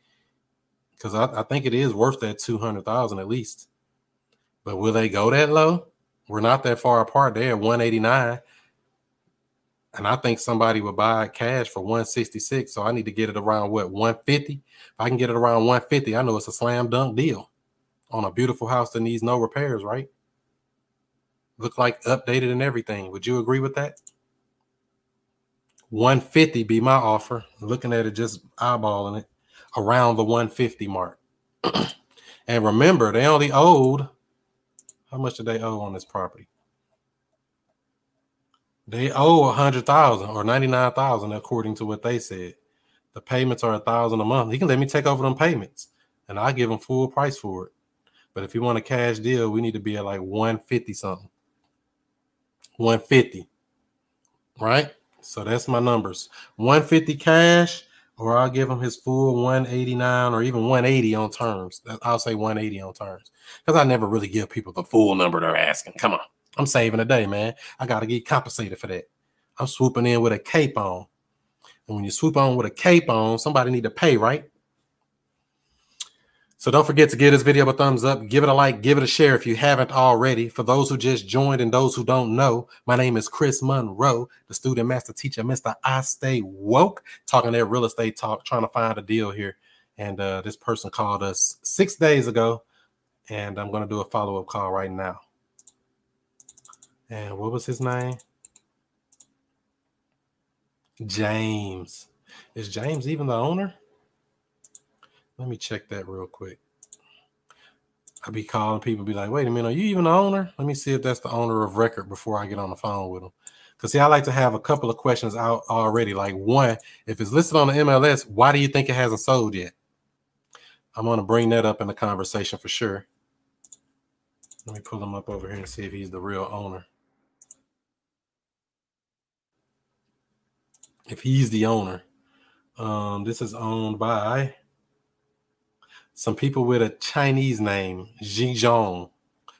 Because I, I think it is worth that 200,000 at least. But will they go that low? We're not that far apart there, 189 and I think somebody would buy cash for 166. So I need to get it around what 150. If I can get it around 150, I know it's a slam dunk deal on a beautiful house that needs no repairs, right? Look like updated and everything. Would you agree with that? 150 be my offer. Looking at it, just eyeballing it around the 150 mark. *clears throat* and remember, they only owed how much did they owe on this property? They owe a hundred thousand or ninety nine thousand according to what they said. The payments are a thousand a month. He can let me take over them payments, and I give him full price for it. But if you want a cash deal, we need to be at like one fifty something. One fifty, right? So that's my numbers. One fifty cash, or I'll give him his full one eighty nine or even one eighty on terms. I'll say one eighty on terms because I never really give people the full number they're asking. Come on. I'm saving a day, man. I got to get compensated for that. I'm swooping in with a cape on. And when you swoop on with a cape on, somebody need to pay, right? So don't forget to give this video a thumbs up, give it a like, give it a share if you haven't already. For those who just joined and those who don't know, my name is Chris Monroe, the student master teacher, Mr. I Stay Woke, talking that real estate talk, trying to find a deal here. And uh, this person called us six days ago, and I'm going to do a follow up call right now. And what was his name? James. Is James even the owner? Let me check that real quick. I'll be calling people, be like, wait a minute, are you even the owner? Let me see if that's the owner of record before I get on the phone with them. Because see, I like to have a couple of questions out already. Like one, if it's listed on the MLS, why do you think it hasn't sold yet? I'm going to bring that up in the conversation for sure. Let me pull him up over here and see if he's the real owner. If he's the owner. Um, this is owned by some people with a Chinese name, Zhizhong.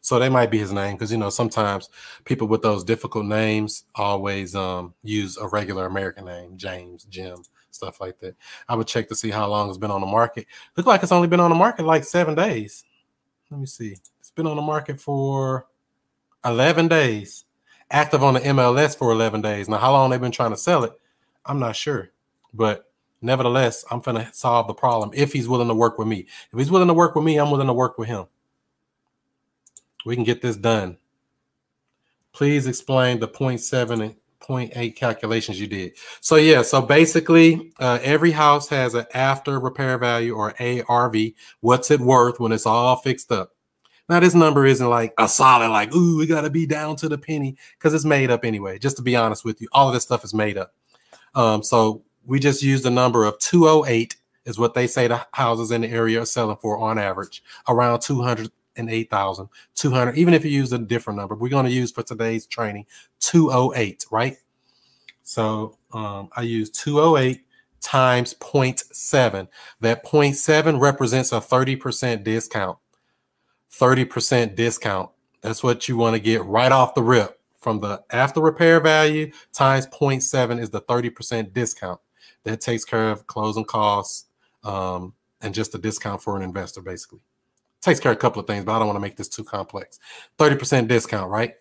So they might be his name because you know sometimes people with those difficult names always um, use a regular American name, James, Jim, stuff like that. I would check to see how long it's been on the market. Look like it's only been on the market like seven days. Let me see. It's been on the market for 11 days. Active on the MLS for 11 days. Now, how long they've been trying to sell it? I'm not sure, but nevertheless, I'm gonna solve the problem if he's willing to work with me. If he's willing to work with me, I'm willing to work with him. We can get this done. Please explain the 0.7 and 0.8 calculations you did. So yeah, so basically uh, every house has an after repair value or ARV. What's it worth when it's all fixed up? Now this number isn't like a solid, like ooh, we gotta be down to the penny because it's made up anyway. Just to be honest with you, all of this stuff is made up. Um, so we just use the number of 208 is what they say the houses in the area are selling for on average, around 208,000, 200. Even if you use a different number, we're going to use for today's training 208, right? So um, I use 208 times 0.7. That 0.7 represents a 30% discount. 30% discount. That's what you want to get right off the rip from the after repair value times 0.7 is the 30% discount. That takes care of closing costs um, and just a discount for an investor, basically. Takes care of a couple of things, but I don't want to make this too complex. 30% discount, right?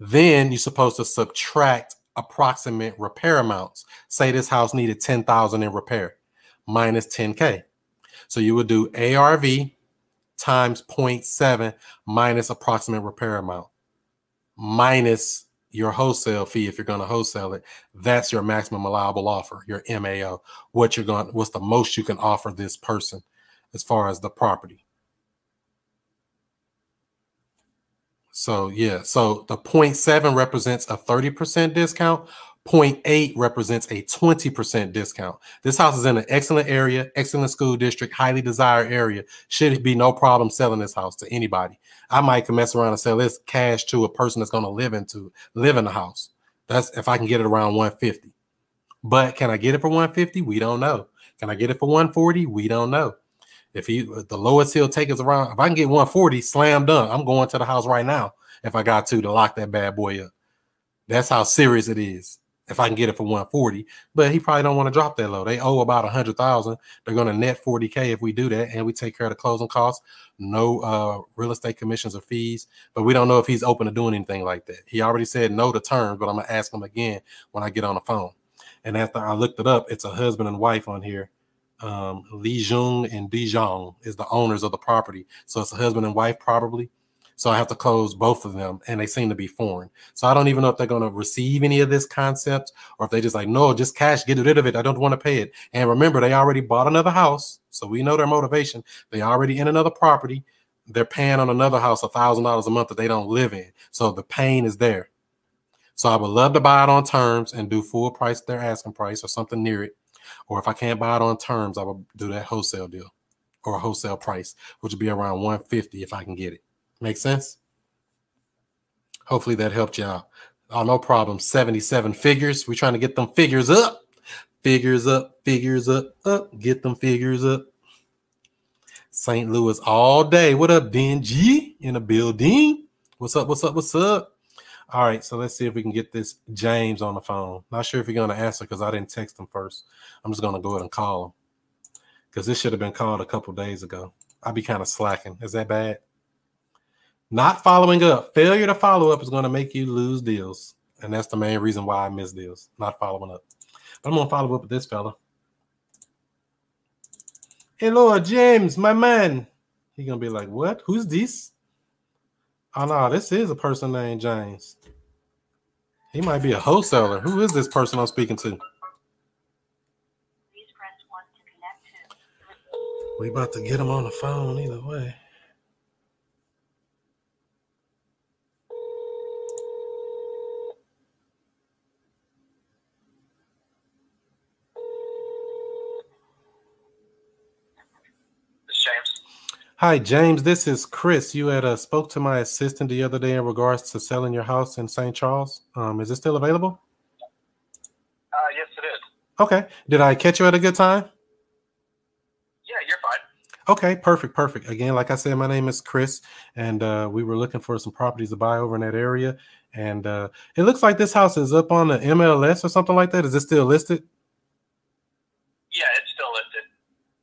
Then you're supposed to subtract approximate repair amounts. Say this house needed 10,000 in repair minus 10K. So you would do ARV times 0.7 minus approximate repair amount minus your wholesale fee if you're going to wholesale it. That's your maximum allowable offer your mao what you're going what's the most you can offer this person as far as the property? So yeah so the 0.7 represents a 30% discount 0.8 represents a 20% discount. This house is in an excellent area, excellent school district, highly desired area. Should be no problem selling this house to anybody. I might mess around and sell this cash to a person that's going to live into live in the house. That's if I can get it around 150. But can I get it for 150? We don't know. Can I get it for 140? We don't know. If he the lowest he'll take is around, if I can get 140, slam dunk. I'm going to the house right now if I got to to lock that bad boy up. That's how serious it is if I can get it for 140. But he probably don't want to drop that low. They owe about a hundred thousand. They're going to net 40k if we do that, and we take care of the closing costs. No uh, real estate commissions or fees. But we don't know if he's open to doing anything like that. He already said no to terms, but I'm gonna ask him again when I get on the phone. And after I looked it up, it's a husband and wife on here. Um, Li Jung and Dijon is the owners of the property, so it's a husband and wife probably. So I have to close both of them, and they seem to be foreign. So I don't even know if they're going to receive any of this concept or if they just like, no, just cash, get rid of it. I don't want to pay it. And remember, they already bought another house, so we know their motivation. They already in another property. They're paying on another house a thousand dollars a month that they don't live in. So the pain is there. So I would love to buy it on terms and do full price their asking price or something near it. Or if I can't buy it on terms, I will do that wholesale deal or a wholesale price, which would be around 150 if I can get it. Make sense? Hopefully that helped out. Oh, no problem. 77 figures. We're trying to get them figures up. Figures up, figures up, up. Get them figures up. St. Louis all day. What up, Dingy? In the building. What's up? What's up? What's up? All right, so let's see if we can get this James on the phone. Not sure if you're going to answer because I didn't text him first. I'm just going to go ahead and call him because this should have been called a couple days ago. I'd be kind of slacking. Is that bad? Not following up, failure to follow up is going to make you lose deals. And that's the main reason why I miss deals, not following up. But I'm going to follow up with this fella. Hello, James, my man. He going to be like, what? Who's this? Ah, oh, no, this is a person named James. He might be a wholesaler. Who is this person I'm speaking to? Please press 1 to connect to. We about to get him on the phone either way. This is James. Hi, James. This is Chris. You had uh, spoke to my assistant the other day in regards to selling your house in St. Charles. Um, is it still available? Uh, yes, it is. Okay. Did I catch you at a good time? Yeah, you're fine. Okay, perfect, perfect. Again, like I said, my name is Chris, and uh, we were looking for some properties to buy over in that area. And uh, it looks like this house is up on the MLS or something like that. Is it still listed? Yeah, it's still listed.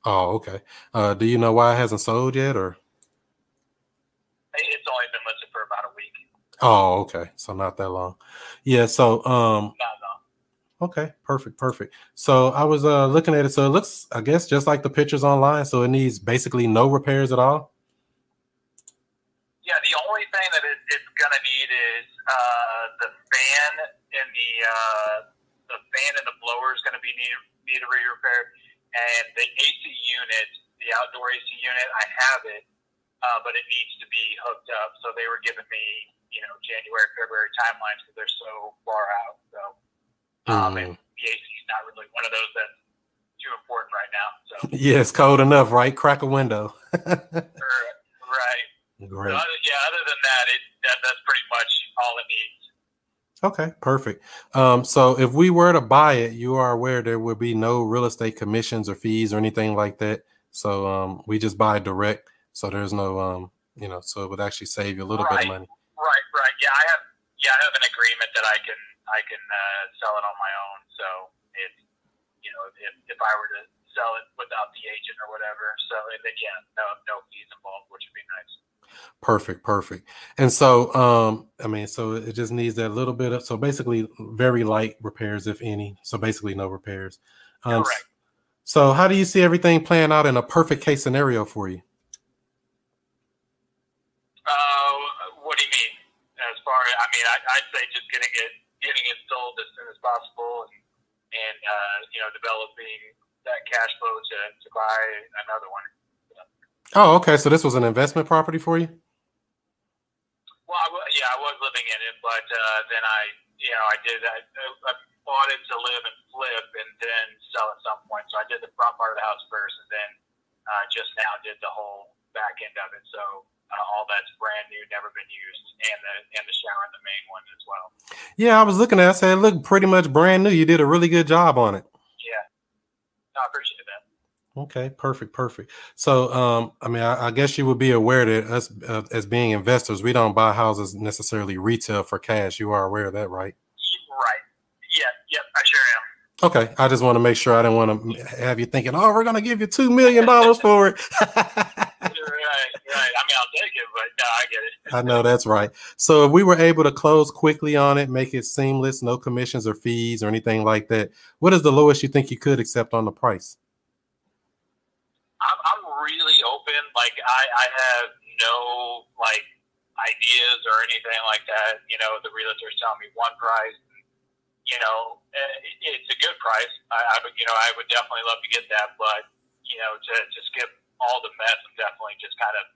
Oh, okay. Uh, do you know why it hasn't sold yet, or? It's only been listed for about a week. Oh, okay. So not that long. Yeah. So, um, okay, perfect, perfect. So I was uh looking at it. So it looks, I guess, just like the pictures online. So it needs basically no repairs at all. Yeah, the only thing that it, it's going to need is uh, the fan and the uh, the fan and the blower is going to be need need to be repaired, and the AC unit, the outdoor AC unit, I have it, uh, but it needs to be hooked up. So they were giving me, you know, January, February timelines because they're so far out. So um, and the AC is not really one of those that's too important right now. So *laughs* Yeah, it's cold enough, right? Crack a window. *laughs* right. Great. So, yeah. Other than that, it that, that's pretty much all it needs. Okay, perfect. Um, so if we were to buy it, you are aware there would be no real estate commissions or fees or anything like that. So um, we just buy direct. So there's no, um, you know, so it would actually save you a little bit of money. Right. Right. Yeah. I have. Yeah. I have an agreement that I can I can uh, sell it on my own. So it's you know if if I were to sell it without the agent or whatever, so then yeah, no no fees involved, which would be nice. Perfect, perfect. And so, um, I mean, so it just needs that little bit of, so basically very light repairs, if any. So basically no repairs. Um, Correct. So how do you see everything playing out in a perfect case scenario for you? Uh, what do you mean? As far as I mean, I, I'd say just getting it getting it sold as soon as possible, and and uh, you know developing that cash flow to, to buy another one. Oh, okay. So this was an investment property for you? Well, I, wa- yeah, I was living in it, but uh, then I, you know, I did. I, I bought it to live and flip, and then sell at some point. So I did the front part of the house first, and then uh, just now did the whole back end of it. So uh, all that's brand new, never been used, and the and the shower and the main one as well. Yeah, I was looking at it. I said, it looked pretty much brand new. You did a really good job on it. Yeah, no, I appreciate that. Okay, perfect, perfect. So, um, I mean, I, I guess you would be aware that us uh, as being investors, we don't buy houses necessarily retail for cash. You are aware of that, right? Right. Yeah. Yep. I sure am. Okay, I just want to make sure I didn't want to have you thinking, oh, we're gonna give you two million dollars *laughs* for it. right. Right. I mean, I'll take it, but no, I get it. I know that's right. So if we were able to close quickly on it, make it seamless, no commissions or fees or anything like that, what is the lowest you think you could accept on the price? I'm, I'm really open. Like I, I have no like ideas or anything like that. You know, the realtors tell me one price. You know, eh, it's a good price. I, I would, you know, I would definitely love to get that, but you know, to to skip all the mess and definitely just kind of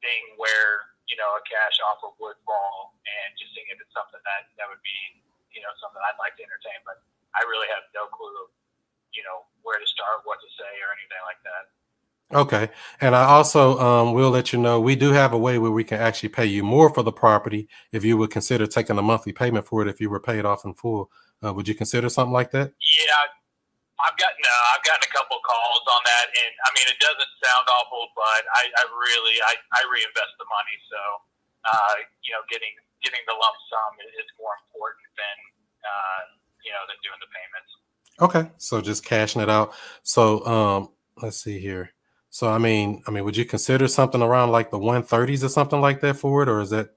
seeing where you know a cash offer would fall and just seeing if it's something that that would be you know something I'd like to entertain. But I really have no clue, you know, where to start, what to say, or anything like that. Okay. And I also um, will let you know we do have a way where we can actually pay you more for the property if you would consider taking a monthly payment for it if you were paid off in full. Uh, would you consider something like that? Yeah, I've gotten uh, I've gotten a couple calls on that, and I mean it doesn't sound awful, but I, I really I, I reinvest the money, so uh, you know getting getting the lump sum is, is more important than uh, you know than doing the payments. Okay. So just cashing it out. So um, let's see here. So I mean, I mean, would you consider something around like the 130s or something like that for it, or is that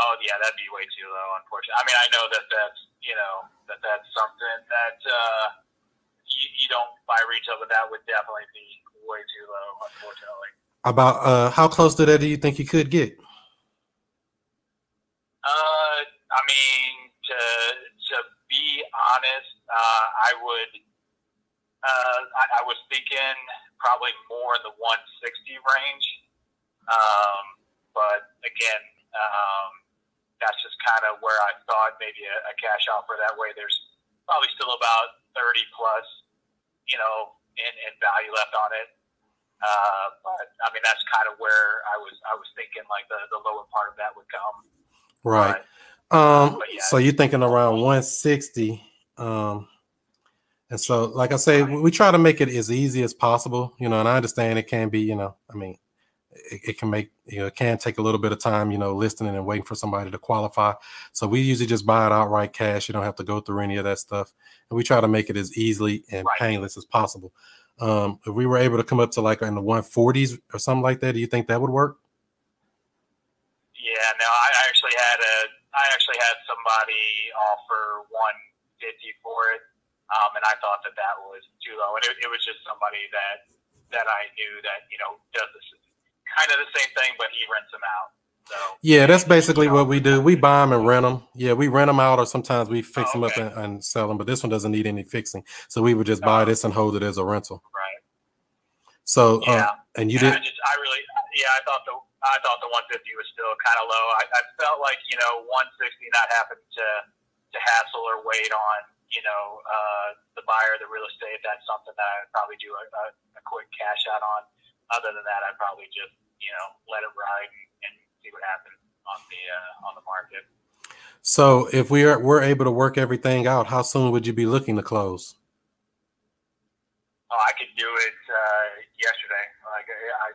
Oh yeah, that'd be way too low, unfortunately. I mean I know that that's you know that that's something that uh, you, you don't buy retail, but that would definitely be way too low, unfortunately. about uh how close to that do you think you could get? Uh, I mean, to to be honest, uh, I would. Uh, I, I was thinking probably more in the 160 range, um, but again, um, that's just kind of where I thought maybe a, a cash offer. That way, there's probably still about 30 plus, you know, in, in value left on it. Uh, but I mean, that's kind of where I was. I was thinking like the, the lower part of that would come. Right. But, Um, But yeah. so you're thinking around 160. Um, and so, like I say, we try to make it as easy as possible, you know, and I understand it can be, you know, I mean, it, it can make, you know, it can take a little bit of time, you know, listening and waiting for somebody to qualify. So we usually just buy it outright cash. You don't have to go through any of that stuff. And we try to make it as easily and Right. painless as possible. Um, if we were able to come up to like in the 140s or something like that, do you think that would work? Yeah, no, I actually had a, I actually had somebody offer one fifty for it, um, and I thought that that was too low, and it, it was just somebody that that I knew that you know does this kind of the same thing, but he rents them out. So Yeah, that's basically what we do. We buy them and rent them. Yeah, we rent them out, or sometimes we fix Oh, them up and, and sell them. But this one doesn't need any fixing, so we would just buy Oh. this and hold it as a rental. right. So, uh, Yeah. and you did I just, I really, yeah, I thought the, I thought the 150 was still kind of low. I, I felt like you know 160 not having to to hassle or wait on you know uh, the buyer of the real estate. That's something that I'd probably do a, a, a quick cash out on. Other than that, I'd probably just you know let it ride and, see what happens on the uh, on the market. So if we are we're able to work everything out, how soon would you be looking to close? Oh, I could do it uh, yesterday. Like I, I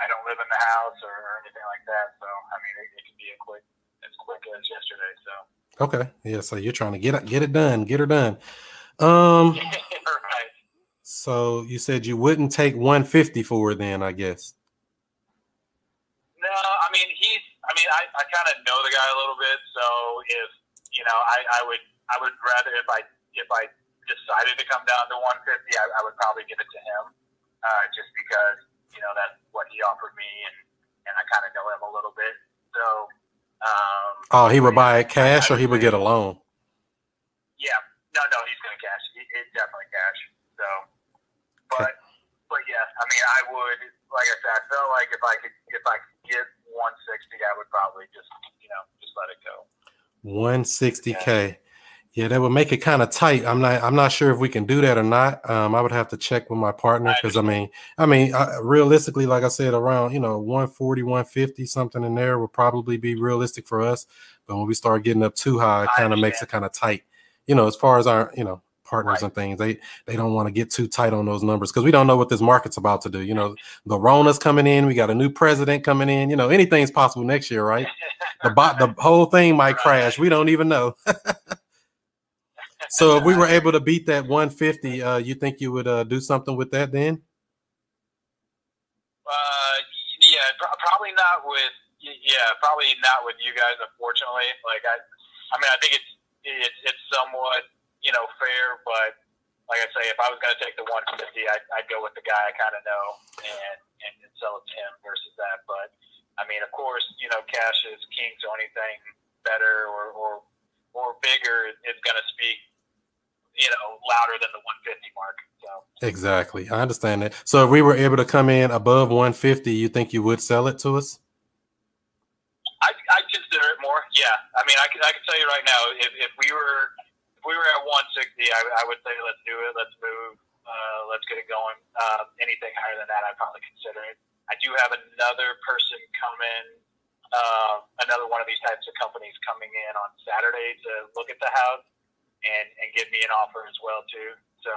I don't live in the house or, or anything like that, so I mean it, it could be a quick as quick as yesterday. So. Okay. Yeah. So you're trying to get it, get it done, get her done. Um. *laughs* right. So you said you wouldn't take 150 for it, then I guess. No, I mean he's. I mean I, I kind of know the guy a little bit, so if you know, I, I would I would rather if I if I decided to come down to 150, I, I would probably give it to him, uh, just because you know that's what he offered me, and and I kind of know him a little bit. So. Um, Oh, he would buy it cash, or he would get a loan. Yeah, no, no, he's gonna cash. He, it's definitely cash. So, but, but yeah, I mean, I would, like I said, I felt like if I could, if I could get 160, I would probably just, you know, just let it go. 160k. Yeah, that would make it kind of tight. I'm not. I'm not sure if we can do that or not. Um, I would have to check with my partner because I mean, I mean, uh, realistically, like I said, around you know 140, 150, something in there would probably be realistic for us. But when we start getting up too high, it kind of makes it kind of tight. You know, as far as our you know partners Right. and things, they they don't want to get too tight on those numbers because we don't know what this market's about to do. You know, the Rona's coming in. We got a new president coming in. You know, anything's possible next year, right? the bot the *laughs* whole thing might crash we don't even know *laughs* so if we were able to beat that 150 uh you think you would uh do something with that then Uh, yeah, pro- probably not with. Yeah, probably not with you guys. Unfortunately, like I, I mean, I think it's it's it's somewhat you know fair, but like I say, if I was going to take the 150, I'd, I'd go with the guy I kind of know and and sell it to him versus that. But I mean, of course, you know, cash is king, so anything better or or or bigger is going to speak, you know, louder than the 150 mark. So. exactly i understand that so if we were able to come in above 150 you think you would sell it to us I I consider it more. Yeah, I mean, I can I can tell you right now, if, if we were if we were at 160, I, I would say let's do it, let's move, uh, let's get it going. Uh, anything higher than that, I'd probably consider it. I do have another person coming, uh, another one of these types of companies coming in on Saturday to look at the house and and give me an offer as well too. So.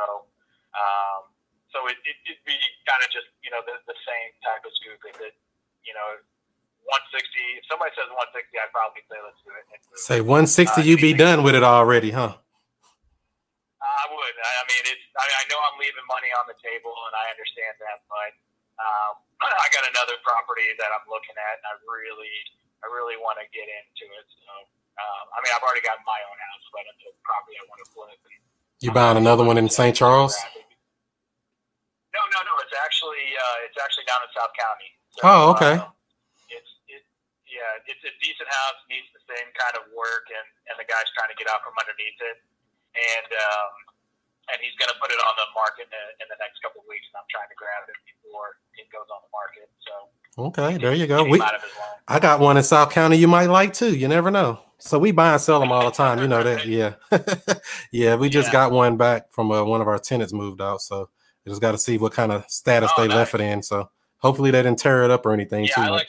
Um, so it, it, it'd be kind of just, you know, the, the same type of scoop. If it, you know, 160. If somebody says 160, I'd probably say let's do it. say 160 Uh, you'd be done with it already huh I would. I I mean, it's. I, I know I'm leaving money on the table, and I understand that, but um, *clears throat* I got another property that I'm looking at, and I really, I really want to get into it. So, um, I mean, I've already got my own house, but it's a property I want to flip. And, you buying another one in st charles No, no, no. It's actually, uh, it's actually down in South County. So, Oh, okay. um, it's it, yeah, it's a decent house, needs the same kind of work, and and the guy's trying to get out from underneath it, and um, and he's going to put it on the market in, the- in the next couple of weeks, and I'm trying to grab it before it goes on the market. So okay there you go we out of his loan. i got one in south county you might like too you never know so we buy and sell them all the time you know that *laughs* yeah *laughs* yeah we just Yeah. got one back from uh, one of our tenants moved out so we just got to see what kind of status Oh, they left it in so hopefully they didn't tear it up or anything Yeah, too much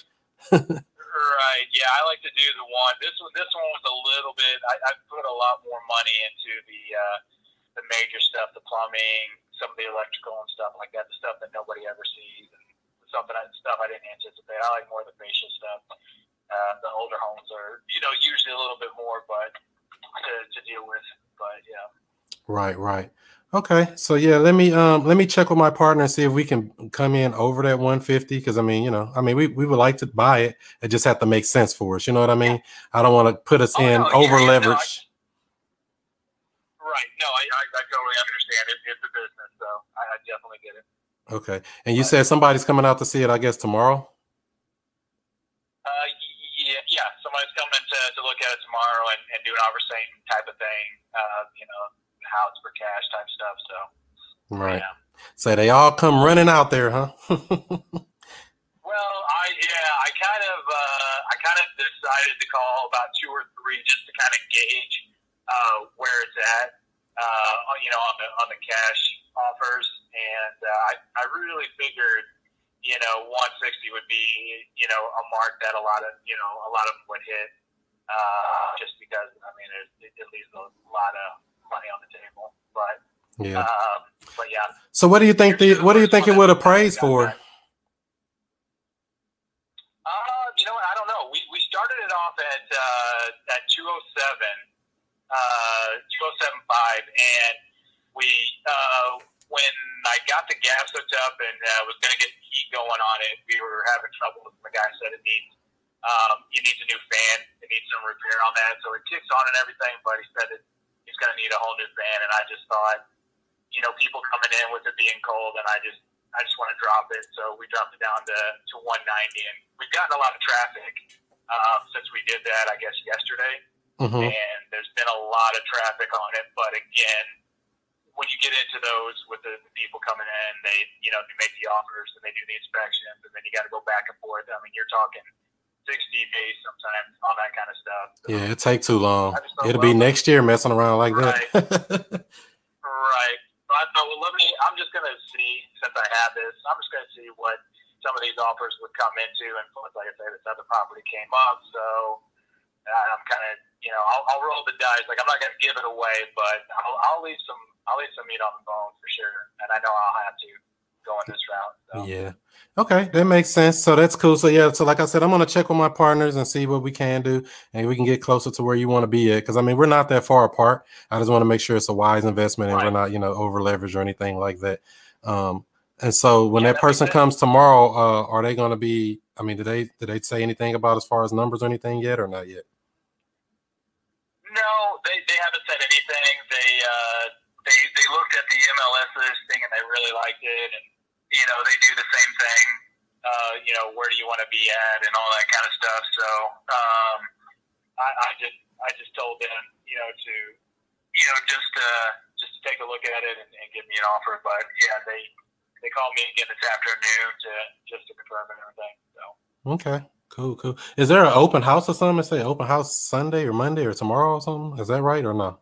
like. right. Yeah, I like to do the one. This one. This one was a little bit. I, I put a lot more money into the uh, the major stuff, the plumbing, some of the electrical and stuff like that. The stuff that nobody ever sees, and something I, stuff I didn't anticipate. I like more of the facial stuff. Uh, the older homes are, you know, usually a little bit more, but to, to deal with. But yeah. Right, right. Okay. So yeah, let me um let me check with my partner and see if we can come in over that 150 because I mean, you know, I mean we, we would like to buy it. It just have to make sense for us. You know what I mean? I don't want to put us Oh, in no, over yeah, no, I- leverage. Right. No, I, I, I totally understand. It, it's a business, so I, I definitely get it. Okay. And you said somebody's coming out to see it, I guess, tomorrow. Uh, yeah, yeah. Somebody's coming to, to look at it tomorrow and and do an offer same type of thing. Uh, you know, house for cash type stuff. So Right. yeah. So they all come running out there, huh? *laughs* Well, I yeah, I kind of uh, I kind of decided to call about two or three just to kind of gauge uh, where it's at. Uh, you know, on the on the cash offers, and uh, I I really figured you know 160 would be you know a mark that a lot of you know a lot of them would hit. Uh, just because I mean it, it, leaves a lot of money on the table, but yeah. um, but yeah, So what do you think the what do you think it would have praised for? Uh, you know what? I don't know. We, we started it off at uh, at 207, uh, 2075, and we uh, when I got the gas hooked up and uh, was going to get heat going on it, we were having trouble. The guy said it needs um, it needs a new fan. It needs some repair on that. So it kicks on and everything, but he said it, he's going to need a whole new fan. And I just thought, you know, people coming in with it being cold, and I just I just want to drop it. So we dropped it down to, to 190, and we've gotten a lot of traffic um, since we did that. I guess yesterday, hmm and there's been a lot of traffic on it. But again, when you get into those with the, the people coming in, they you know they make the offers and they do the inspections, and then you got to go back and forth. I mean, you're talking 60 days sometimes on that kind of stuff. So, Yeah, it take too long. I just thought, It'll be next year messing around like that. Right. So I thought, well, let me. I'm just going to see since I have this. I'm just going to see what some of these offers would come into, and like I said, this other property came up, so I'm kind of, you know, I'll, I'll roll the dice. Like I'm not going to give it away, but I'll, I'll leave some. I'll leave some meat on the bone for sure, and I know I'll have to go in this route. So. Yeah. Okay, that makes sense. So that's cool. So yeah, so like I said, I'm gonna check with my partners and see what we can do, and we can get closer to where you want to be at. Because I mean, we're not that far apart. I just want to make sure it's a wise investment and we're not, you know, over leveraged or anything like that. Um, and so when Yeah, that that person comes tomorrow, uh, are they going to be? I mean, did they did they say anything about as far as numbers or anything yet, or not yet? No, they, they haven't said anything. They uh, they they looked at the MLS listing and they really liked it, and you know they do the same thing. Uh, you know, where do you want to be at, and all that kind of stuff. So um, I, I just I just told them, you know, to you know just uh, just to take a look at it and, and give me an offer. But yeah, they they called me again this afternoon to just to confirm and everything. So. Okay, cool, cool. Is there an open house or something? Say open house Sunday or Monday or tomorrow or something? Is that right or no?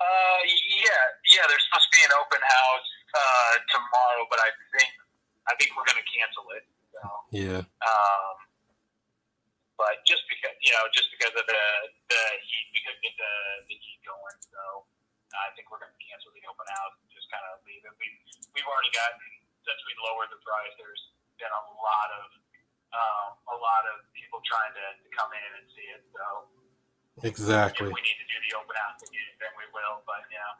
Uh, yeah, yeah. There's supposed to be an open house uh, tomorrow, but I think I think we're going to cancel it. So, Yeah. um, but just because you know, just because of the the heat, we couldn't get the the heat going. So I think we're going to cancel the open house and just kind of leave it. We we've already gotten since we lowered the price. There's been a lot of um, a lot of people trying to, to come in and see it. So Exactly. if we need to do the open house again, then we will. But yeah.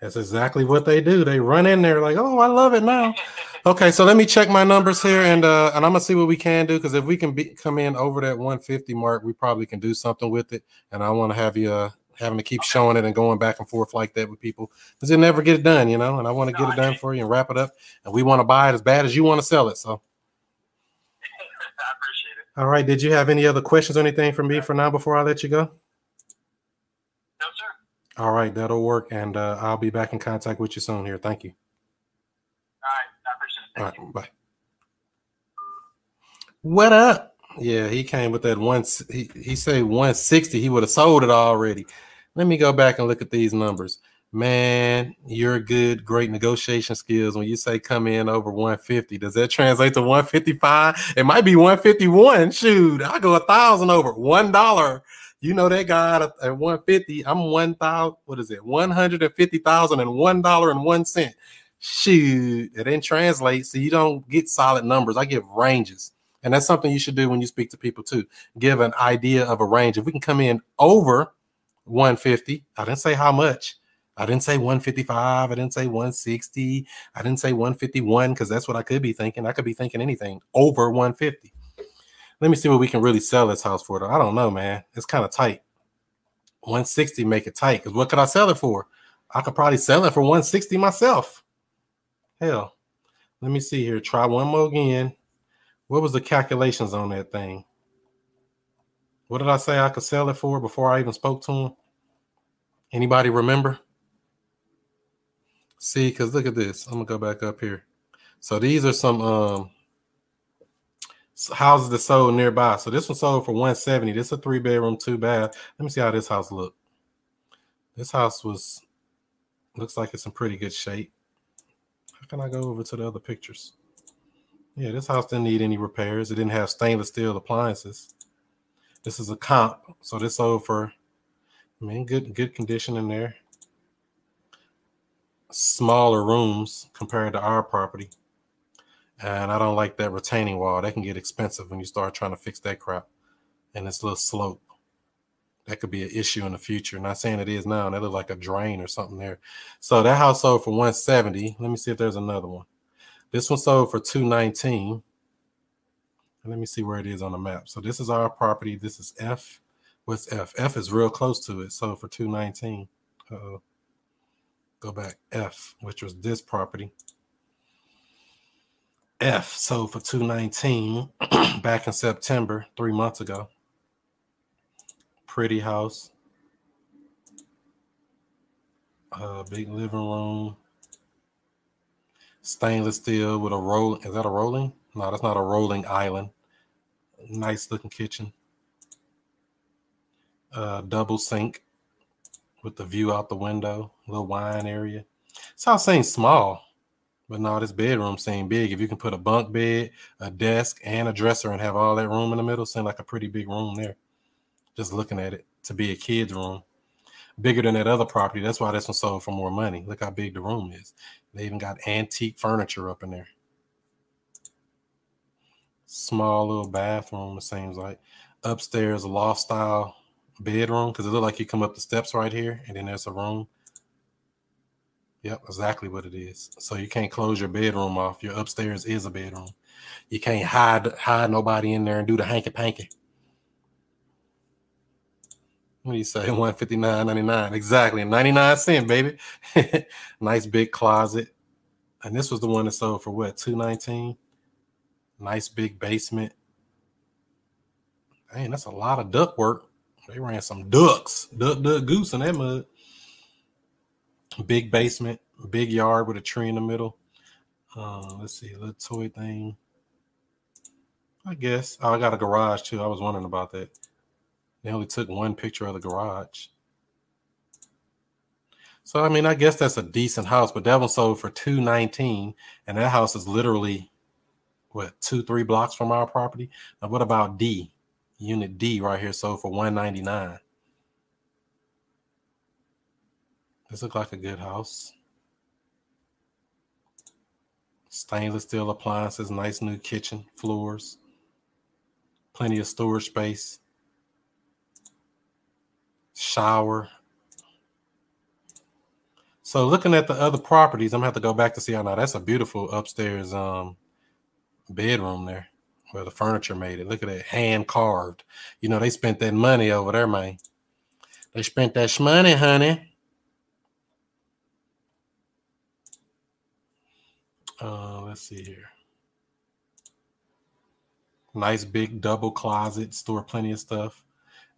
That's exactly what they do. They run in there like, "Oh, I love it now." *laughs* Okay, so let me check my numbers here, and uh, and I'm gonna see what we can do because if we can be, come in over that 150 mark, we probably can do something with it. And I want to have you uh, having to keep showing it and going back and forth like that with people because they never get it done, you know. And I want to No, get it done for you and wrap it up. And we want to buy it as bad as you want to sell it. So, *laughs* I appreciate it. all right. Did you have any other questions or anything for me for now before I let you go? No, sir. All right, that'll work, and uh, I'll be back in contact with you soon. Here, thank you. All right. I appreciate it. All Thank you. bye. What up? Yeah, he came with that one. He he said 160. He would have sold it already. Let me go back and look at these numbers. Man, you're good, great negotiation skills. When you say come in over 150, does that translate to 155? It might be 151. Shoot, I go a thousand over one dollar. You know that guy at, at 150. I'm one thousand. What is it? One hundred and fifty thousand and one dollar and one cent. Shoot, it didn't translate, so you don't get solid numbers. I give ranges, and that's something you should do when you speak to people too. Give an idea of a range. If we can come in over 150, I didn't say how much. I didn't say 155. I didn't say 160. I didn't say 151 because that's what I could be thinking. I could be thinking anything over 150. Let me see what we can really sell this house for. Though. I don't know, man. It's kind of tight. 160 make it tight because what could I sell it for? I could probably sell it for 160 myself. Hell, let me see here. Try one more again. What was the calculations on that thing? What did I say I could sell it for before I even spoke to him? Anybody remember? See, because look at this. I'm gonna go back up here. So these are some um houses that sold nearby. So this one sold for 170. This is a three bedroom, two bath. Let me see how this house looked. This house was looks like it's in pretty good shape. How can I go over to the other pictures? Yeah, this house didn't need any repairs. It didn't have stainless steel appliances. This is a comp, so this sold for I mean good good condition in there. Smaller rooms compared to our property. And I don't like that retaining wall. That can get expensive when you start trying to fix that crap. And this little slope. That could be an issue in the future. Not saying it is now. That look like a drain or something there. So that house sold for 170. Let me see if there's another one. This one sold for 219. And let me see where it is on the map. So this is our property. This is F. What's F? F is real close to it. So for 219. Uh-oh. Go back. F, which was this property. F sold for 219 *clears throat* back in September, three months ago. Pretty house. Uh, big living room. Stainless steel with a roll. Is that a rolling? No, that's not a rolling island. Nice looking kitchen. Uh, double sink with the view out the window. Little wine area. This house ain't small. But no, this bedroom seemed big. If you can put a bunk bed, a desk, and a dresser and have all that room in the middle, seemed like a pretty big room there. Just looking at it to be a kid's room. Bigger than that other property. That's why this one sold for more money. Look how big the room is. They even got antique furniture up in there. Small little bathroom, it seems like. Upstairs, a loft style bedroom, because it looked like you come up the steps right here, and then there's a room. Yep, exactly what it is. So you can't close your bedroom off. Your upstairs is a bedroom. You can't hide hide nobody in there and do the hanky panky. What do you say? *laughs* One fifty nine ninety nine. Exactly, ninety nine cent, baby. *laughs* nice big closet. And this was the one that sold for what? Two nineteen. Nice big basement. Man, that's a lot of duck work. They ran some ducks, duck, duck, goose in that mud big basement, big yard with a tree in the middle. Uh, let's see, little toy thing. I guess. Oh, I got a garage too. I was wondering about that. They only took one picture of the garage. So I mean, I guess that's a decent house, but that one sold for two nineteen, and that house is literally what two, three blocks from our property. Now, what about D? Unit D right here sold for one ninety nine. This looks like a good house. Stainless steel appliances, nice new kitchen, floors, plenty of storage space, shower. So looking at the other properties, I'm gonna have to go back to see how now that's a beautiful upstairs um bedroom there where the furniture made it. Look at that hand carved. You know, they spent that money over there, man. They spent that money, honey. Uh, let's see here. Nice big double closet, store plenty of stuff.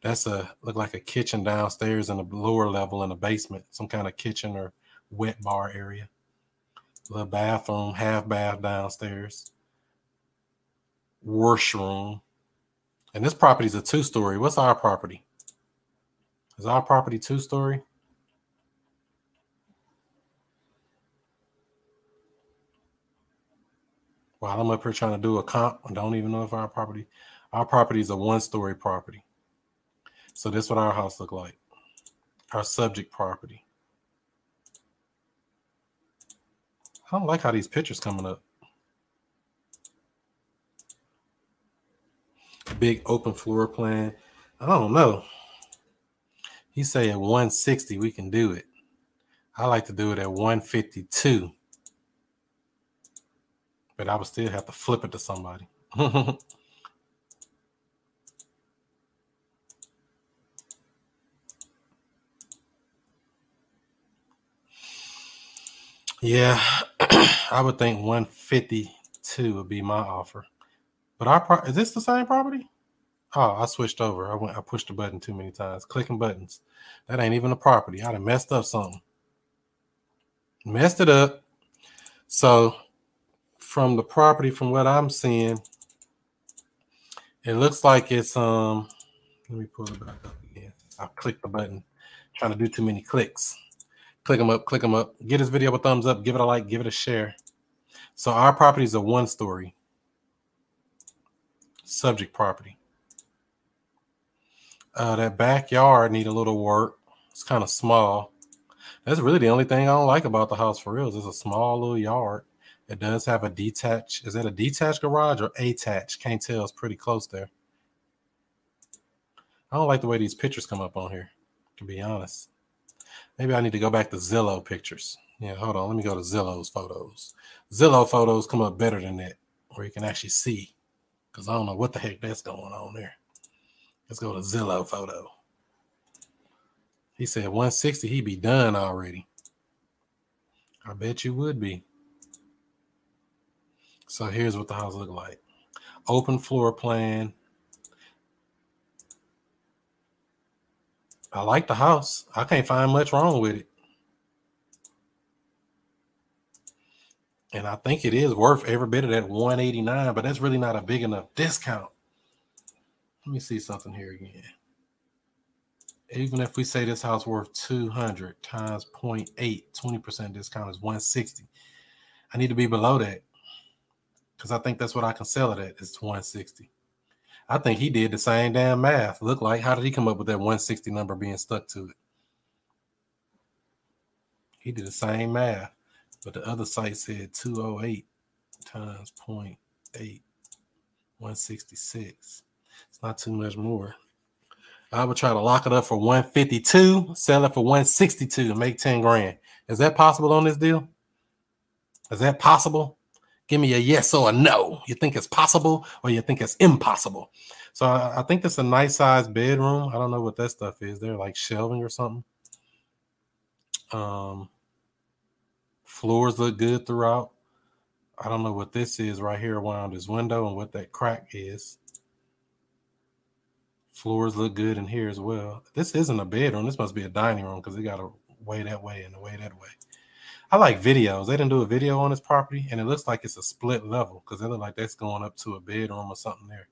That's a look like a kitchen downstairs in the lower level in the basement, some kind of kitchen or wet bar area. Little bathroom, half bath downstairs. Washroom. And this property is a two story. What's our property? Is our property two story? While I'm up here trying to do a comp, I don't even know if our property, our property is a one-story property. So this is what our house look like. Our subject property. I don't like how these pictures coming up. Big open floor plan. I don't know. He say at 160 we can do it. I like to do it at 152 but I would still have to flip it to somebody. *laughs* yeah, *clears throat* I would think 152 would be my offer. But our pro- is this the same property? Oh, I switched over. I went. I pushed the button too many times. Clicking buttons. That ain't even a property. I done messed up something. Messed it up. So, from the property, from what I'm seeing, it looks like it's um. Let me pull it back up again. I clicked the button. Trying to do too many clicks. Click them up. Click them up. Get this video a thumbs up. Give it a like. Give it a share. So our property is a one story subject property. Uh, that backyard need a little work. It's kind of small. That's really the only thing I don't like about the house for real. Is it's a small little yard. It does have a detached. Is that a detached garage or attached? Can't tell. It's pretty close there. I don't like the way these pictures come up on here. To be honest, maybe I need to go back to Zillow pictures. Yeah, hold on. Let me go to Zillow's photos. Zillow photos come up better than that, where you can actually see. Because I don't know what the heck that's going on there. Let's go to Zillow photo. He said 160, he'd be done already. I bet you would be. So here's what the house look like. Open floor plan. I like the house. I can't find much wrong with it. And I think it is worth every bit of that 189, but that's really not a big enough discount. Let me see something here again. Even if we say this house worth 200 times 0.8, 20% discount is 160. I need to be below that because I think that's what I can sell it at is 160. I think he did the same damn math. Look like how did he come up with that 160 number being stuck to it? He did the same math, but the other site said 208 times 0.8, 166. It's not too much more. I would try to lock it up for 152, sell it for 162, and make 10 grand. Is that possible on this deal? Is that possible? Give me a yes or a no. You think it's possible or you think it's impossible? So I, I think it's a nice sized bedroom. I don't know what that stuff is. They're like shelving or something. Um, floors look good throughout. I don't know what this is right here around this window and what that crack is. Floors look good in here as well. This isn't a bedroom. This must be a dining room because it got a way that way and a way that way. I like videos. They didn't do a video on this property, and it looks like it's a split level because it looks like that's going up to a bedroom or something there.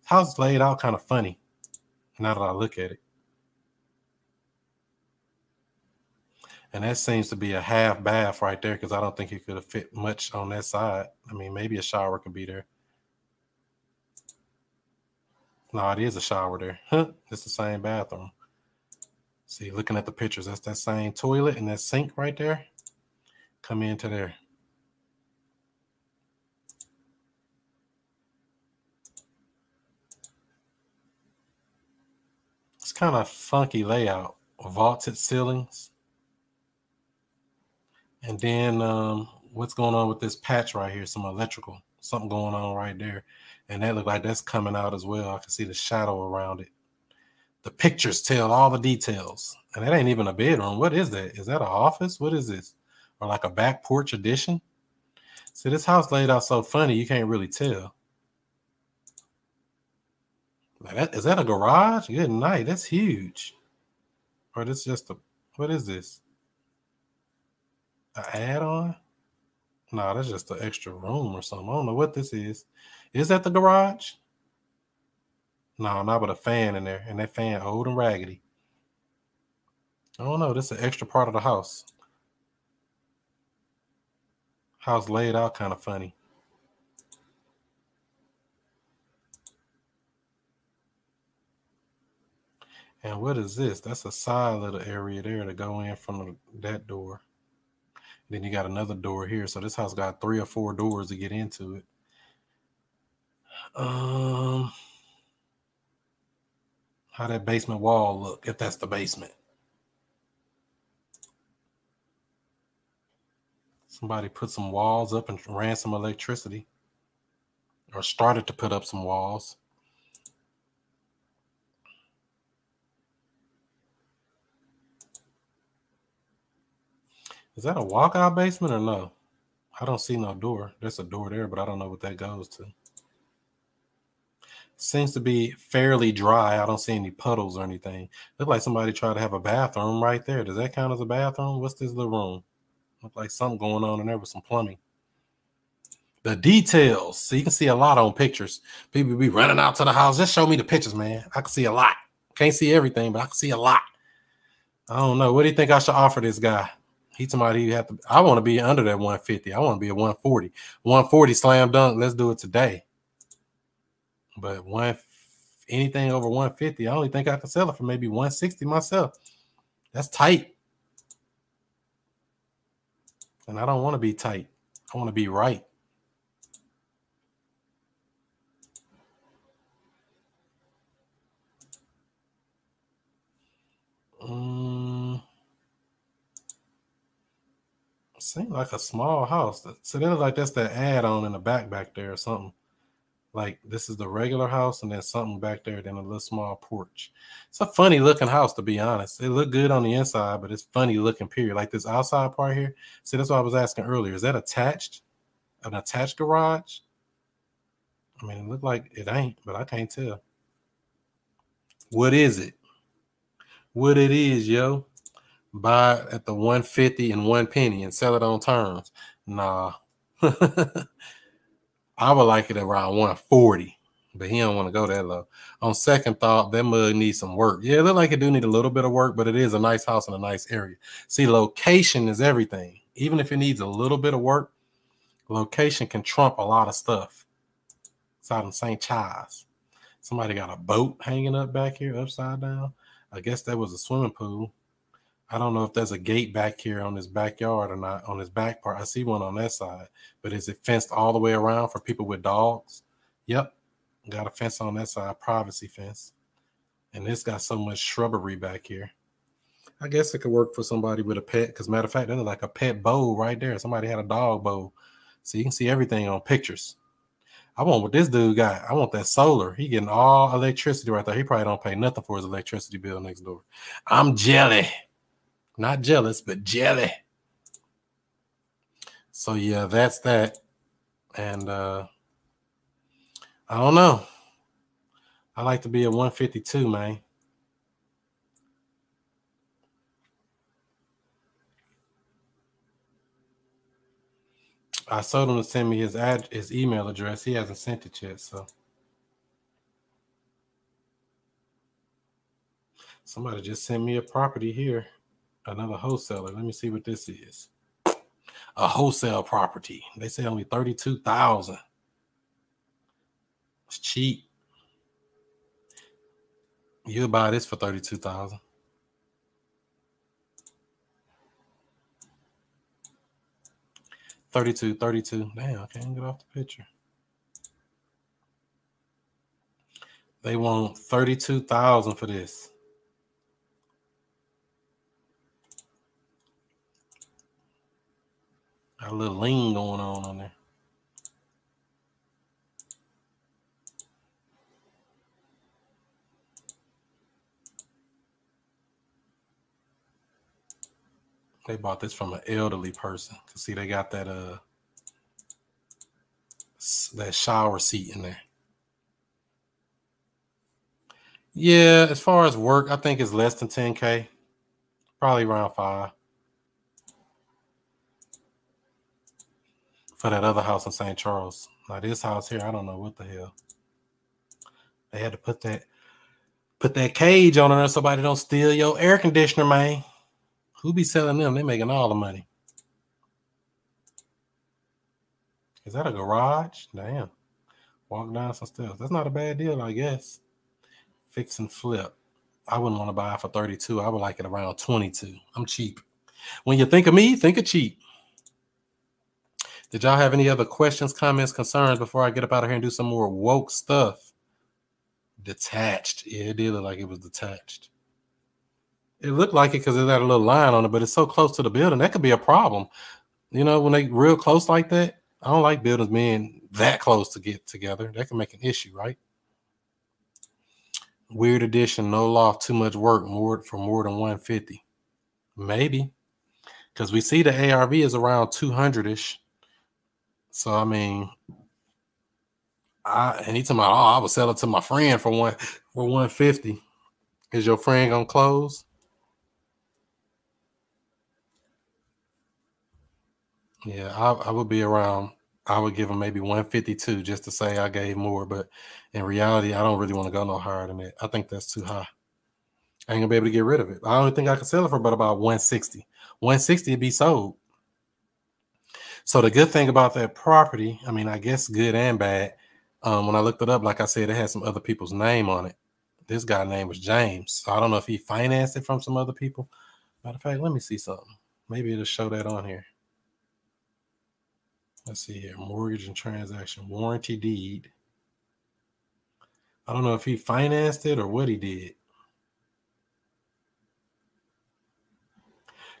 The house is laid out kind of funny. Now that I look at it, and that seems to be a half bath right there because I don't think it could have fit much on that side. I mean, maybe a shower could be there. No, it is a shower there. Huh? It's the same bathroom. See, looking at the pictures, that's that same toilet and that sink right there come into there. It's kind of funky layout, vaulted ceilings. And then um, what's going on with this patch right here? Some electrical, something going on right there. And that look like that's coming out as well. I can see the shadow around it. The pictures tell all the details. And that ain't even a bedroom. What is that? Is that an office? What is this? Or like a back porch addition. See, this house laid out so funny, you can't really tell. Like that, is that a garage? Good night. That's huge. Or this just a what is this? An add-on? No, that's just an extra room or something. I don't know what this is. Is that the garage? No, not with a fan in there. And that fan old and raggedy. I don't know. This is an extra part of the house. House laid out kind of funny. And what is this? That's a side little area there to go in from that door. Then you got another door here. So this house got three or four doors to get into it. Um, how that basement wall look? If that's the basement. Somebody put some walls up and ran some electricity or started to put up some walls. Is that a walkout basement or no? I don't see no door. There's a door there, but I don't know what that goes to. Seems to be fairly dry. I don't see any puddles or anything. Look like somebody tried to have a bathroom right there. Does that count as a bathroom? What's this little room? Look like something going on in there with some plumbing. The details. So you can see a lot on pictures. People be running out to the house. Just show me the pictures, man. I can see a lot. Can't see everything, but I can see a lot. I don't know. What do you think I should offer this guy? He's somebody you have to. I want to be under that 150. I want to be a 140. 140 slam dunk. Let's do it today. But one anything over 150, I only think I can sell it for maybe 160 myself. That's tight. And I don't want to be tight. I want to be right. Um, seems like a small house. So then look like that's the add-on in the back back there or something. Like this is the regular house, and then something back there, then a little small porch. It's a funny looking house, to be honest. It look good on the inside, but it's funny looking. Period. Like this outside part here. See, that's what I was asking earlier. Is that attached? An attached garage? I mean, it looked like it ain't, but I can't tell. What is it? What it is, yo? Buy at the 150 and one penny and sell it on terms. Nah. *laughs* I would like it around 140, but he don't want to go that low. On second thought, that mug needs some work. Yeah, it look like it do need a little bit of work, but it is a nice house in a nice area. See, location is everything. Even if it needs a little bit of work, location can trump a lot of stuff. It's out in St. Charles. Somebody got a boat hanging up back here, upside down. I guess that was a swimming pool. I don't know if there's a gate back here on this backyard or not on this back part. I see one on that side, but is it fenced all the way around for people with dogs? Yep. Got a fence on that side, privacy fence. And this got so much shrubbery back here. I guess it could work for somebody with a pet. Because matter of fact, that like a pet bowl right there. Somebody had a dog bowl. So you can see everything on pictures. I want what this dude got. I want that solar. He getting all electricity right there. He probably don't pay nothing for his electricity bill next door. I'm jelly. Not jealous, but jelly. So yeah, that's that. And uh I don't know. I like to be a 152, man. I told him to send me his ad his email address. He hasn't sent it yet, so somebody just sent me a property here another wholesaler. Let me see what this is. A wholesale property. They say only 32,000. It's cheap. You'll buy this for 32,000. Thirty-two, thirty-two. Damn, I can't get off the picture. They want thirty-two thousand for this. A little lean going on on there. They bought this from an elderly person. See, they got that uh that shower seat in there. Yeah, as far as work, I think it's less than 10k, probably around five. For that other house in St. Charles. Now this house here, I don't know what the hell. They had to put that put that cage on there so somebody don't steal your air conditioner, man. Who be selling them? They making all the money. Is that a garage? Damn. Walk down some steps. That's not a bad deal, I guess. Fix and flip. I wouldn't want to buy for 32. I would like it around 22. I'm cheap. When you think of me, think of cheap. Did y'all have any other questions, comments, concerns before I get up out of here and do some more woke stuff? Detached. Yeah, it did look like it was detached. It looked like it because it had a little line on it, but it's so close to the building. That could be a problem. You know, when they real close like that, I don't like buildings being that close to get together. That can make an issue, right? Weird addition, no loft, too much work, more for more than 150. Maybe. Because we see the ARV is around 200 ish. So I mean, I and he told me, oh, I would sell it to my friend for one for 150. Is your friend gonna close? Yeah, I, I would be around. I would give him maybe 152 just to say I gave more, but in reality, I don't really want to go no higher than that. I think that's too high. I ain't gonna be able to get rid of it. I don't think I could sell it for but about 160. 160 would be sold. So the good thing about that property, I mean, I guess good and bad. Um, when I looked it up, like I said, it had some other people's name on it. This guy name was James. So I don't know if he financed it from some other people. Matter of fact, let me see something. Maybe it'll show that on here. Let's see here. Mortgage and transaction warranty deed. I don't know if he financed it or what he did.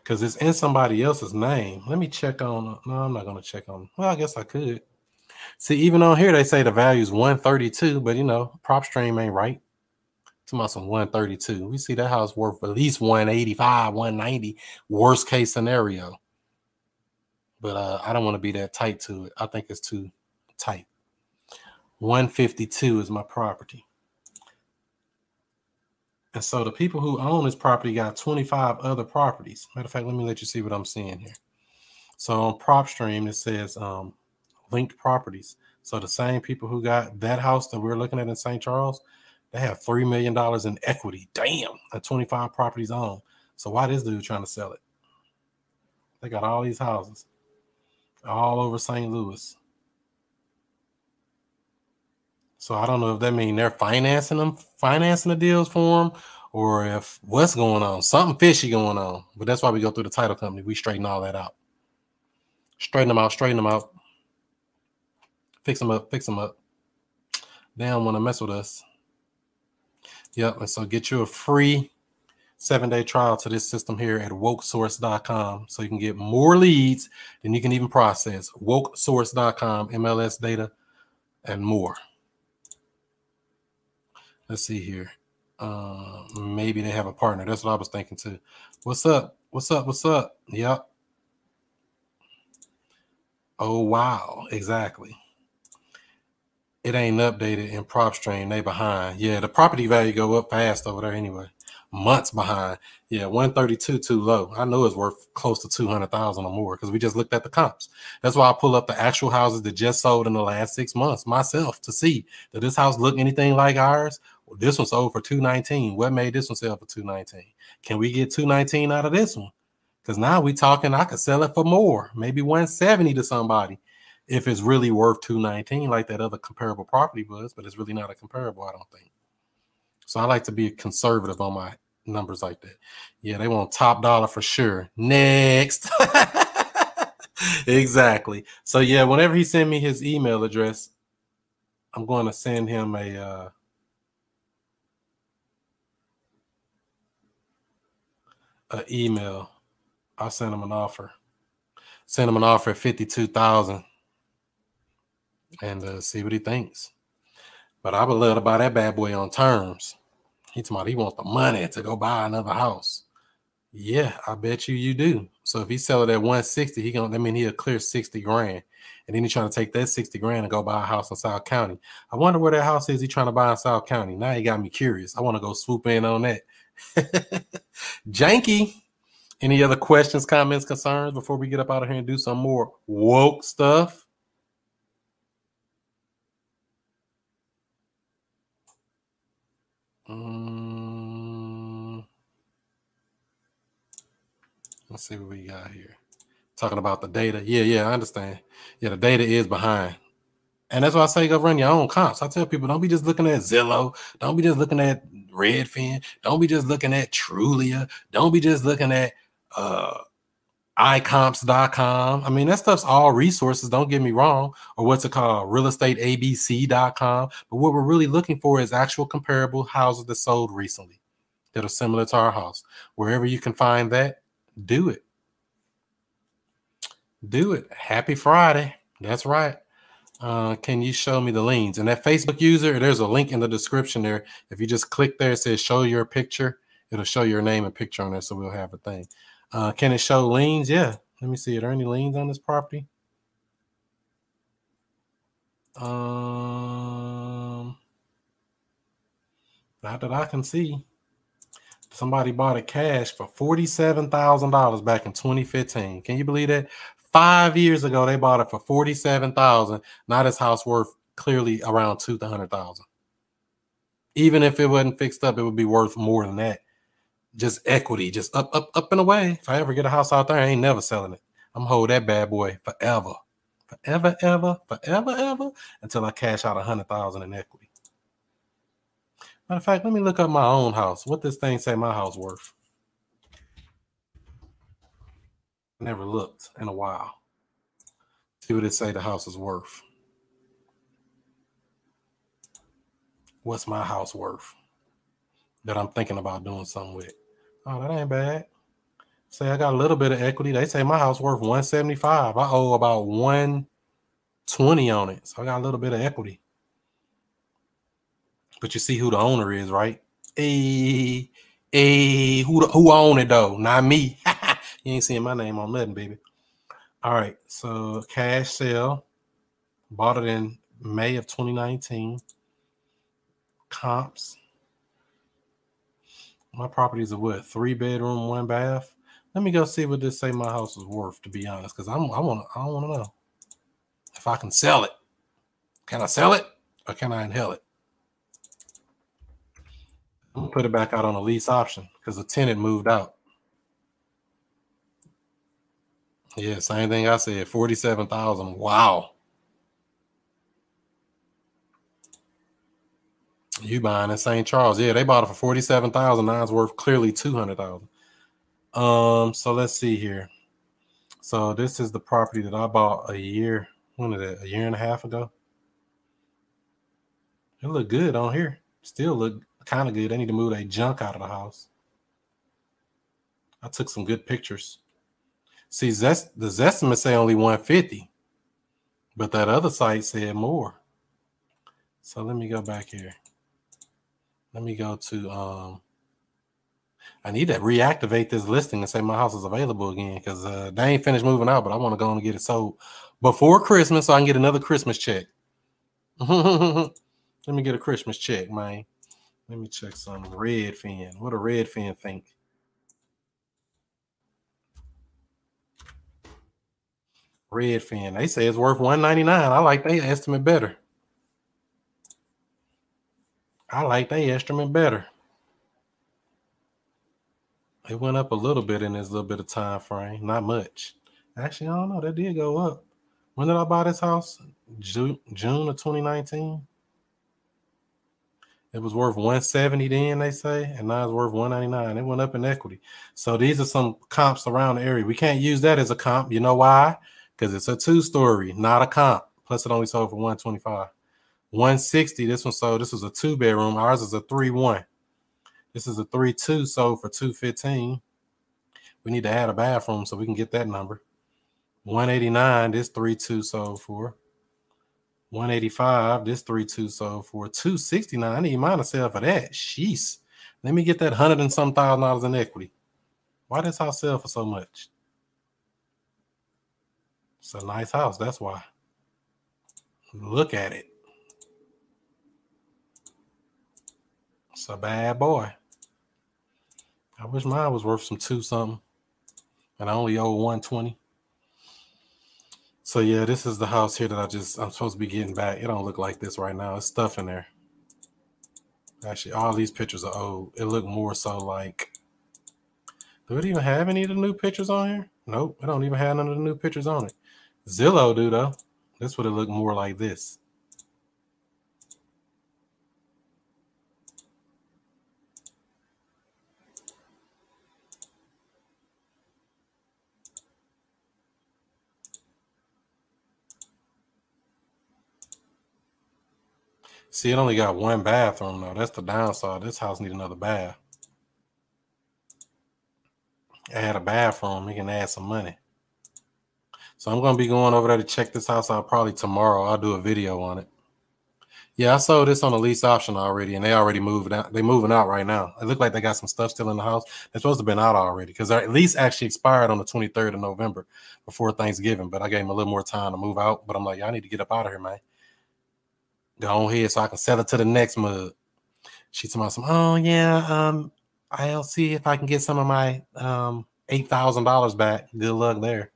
Because it's in somebody else's name. Let me check on. No, I'm not going to check on. Well, I guess I could. See, even on here, they say the value is 132, but you know, PropStream ain't right. It's about some 132. We see that house worth at least 185, 190, worst case scenario. But uh, I don't want to be that tight to it. I think it's too tight. 152 is my property. And so the people who own this property got 25 other properties. Matter of fact, let me let you see what I'm seeing here. So on PropStream, it says um, linked properties. So the same people who got that house that we're looking at in St. Charles, they have three million dollars in equity. Damn, at 25 properties on. So why this dude trying to sell it? They got all these houses all over St. Louis. So I don't know if that means they're financing them, financing the deals for them, or if what's going on, something fishy going on. But that's why we go through the title company. We straighten all that out. Straighten them out, straighten them out. Fix them up, fix them up. They don't want to mess with us. Yep. And so get you a free seven day trial to this system here at wokesource.com so you can get more leads than you can even process. Wokesource.com, MLS data, and more. Let's see here. Uh, maybe they have a partner. That's what I was thinking too. What's up? What's up? What's up? Yep. Oh wow, exactly. It ain't updated in PropStream. They behind. Yeah, the property value go up fast over there anyway months behind. Yeah, 132 too low. I know it's worth close to 200,000 or more because we just looked at the comps. That's why I pull up the actual houses that just sold in the last six months myself to see that this house look anything like ours. This one sold for 219. What made this one sell for 219? Can we get 219 out of this one? Because now we talking, I could sell it for more, maybe 170 to somebody if it's really worth 219 like that other comparable property was, but it's really not a comparable, I don't think. So I like to be conservative on my numbers like that. Yeah, they want top dollar for sure. Next. *laughs* exactly. So yeah, whenever he send me his email address, I'm going to send him a uh, a email. I sent him an offer. Send him an offer at fifty two thousand, and uh, see what he thinks. But I would love to buy that bad boy on terms. He told he wants the money to go buy another house. Yeah, I bet you you do. So if he sell it at 160, he gonna I mean he'll clear 60 grand. And then he's trying to take that 60 grand and go buy a house in South County. I wonder where that house is he trying to buy in South County. Now he got me curious. I want to go swoop in on that. *laughs* Janky. Any other questions, comments, concerns before we get up out of here and do some more woke stuff? Um, let's see what we got here. Talking about the data. Yeah, yeah, I understand. Yeah, the data is behind. And that's why I say go run your own comps. I tell people don't be just looking at Zillow. Don't be just looking at Redfin. Don't be just looking at Trulia. Don't be just looking at uh icomps.com. I mean, that stuff's all resources, don't get me wrong, or what's it called, realestateabc.com. But what we're really looking for is actual comparable houses that sold recently that are similar to our house. Wherever you can find that, do it. Do it. Happy Friday. That's right. Uh, can you show me the liens? And that Facebook user, there's a link in the description there. If you just click there, it says show your picture. It'll show your name and picture on there, so we'll have a thing. Uh, can it show liens? Yeah. Let me see. Are there any liens on this property? Um, not that I can see. Somebody bought it cash for forty-seven thousand dollars back in 2015. Can you believe that? Five years ago, they bought it for 47000 Now this house worth clearly around 200000 Even if it wasn't fixed up, it would be worth more than that. Just equity, just up, up, up and away. If I ever get a house out there, I ain't never selling it. I'm hold that bad boy forever. Forever, ever, forever, ever, until I cash out a hundred thousand in equity. Matter of fact, let me look up my own house. What this thing say my house worth? Never looked in a while. See what it say the house is worth. What's my house worth that I'm thinking about doing something with? Oh, that ain't bad. Say I got a little bit of equity. They say my house worth 175. I owe about 120 on it. So I got a little bit of equity. But you see who the owner is, right? Hey, hey, who who own it though? Not me. *laughs* you ain't seeing my name on nothing, baby. All right, so cash sale. Bought it in May of 2019. Comps. My properties are what? Three bedroom, one bath. Let me go see what this say my house is worth, to be honest, because I'm I want I want to know if I can sell it. Can I sell it or can I inhale it? I'm gonna put it back out on a lease option because the tenant moved out. Yeah, same thing I said. Forty-seven thousand. Wow. You buying in St. Charles? Yeah, they bought it for forty-seven thousand. Now it's worth clearly two hundred thousand. Um, so let's see here. So this is the property that I bought a year, when is it? A year and a half ago. It look good on here. Still look kind of good. I need to move that junk out of the house. I took some good pictures. See, Zest the Zestimate say only 150, but that other site said more. So let me go back here. Let me go to um I need to reactivate this listing and say my house is available again because uh, they ain't finished moving out, but I want to go and get it sold before Christmas so I can get another Christmas check. *laughs* Let me get a Christmas check, man. Let me check some Redfin. What a Redfin think? Redfin. They say it's worth 199. I like their estimate better. I like their estimate better. It went up a little bit in this little bit of time frame, not much. Actually, I don't know. That did go up. When did I buy this house? June, June of 2019. It was worth 170 then, they say, and now it's worth 199. It went up in equity. So these are some comps around the area. We can't use that as a comp. You know why? Because it's a two-story, not a comp. Plus, it only sold for 125. 160. This one sold. This was a two-bedroom. Ours is a three-one. This is a 3 2 sold for 215. We need to add a bathroom so we can get that number. 189, this 3 2 sold for. 185, this 3 2 sold for. 269. I need mine to sell for that. Sheesh. Let me get that hundred and some thousand dollars in equity. Why does house sell for so much? It's a nice house. That's why. Look at it. It's a bad boy. I wish mine was worth some two something, and I only owe one twenty. So yeah, this is the house here that I just I'm supposed to be getting back. It don't look like this right now. It's stuff in there. Actually, all these pictures are old. It look more so like. Do it even have any of the new pictures on here? Nope, it don't even have none of the new pictures on it. Zillow do though. This would have looked more like this. See, it only got one bathroom though. That's the downside. This house need another bath. Add a bathroom, you can add some money. So I'm gonna be going over there to check this house out probably tomorrow. I'll do a video on it. Yeah, I sold this on a lease option already, and they already moved out. They moving out right now. It looked like they got some stuff still in the house. They're supposed to have been out already because their lease actually expired on the 23rd of November before Thanksgiving. But I gave them a little more time to move out. But I'm like, y'all need to get up out of here, man. Go on here so I can sell it to the next mug. She told me some, oh yeah, um, I'll see if I can get some of my um eight thousand dollars back. Good luck there.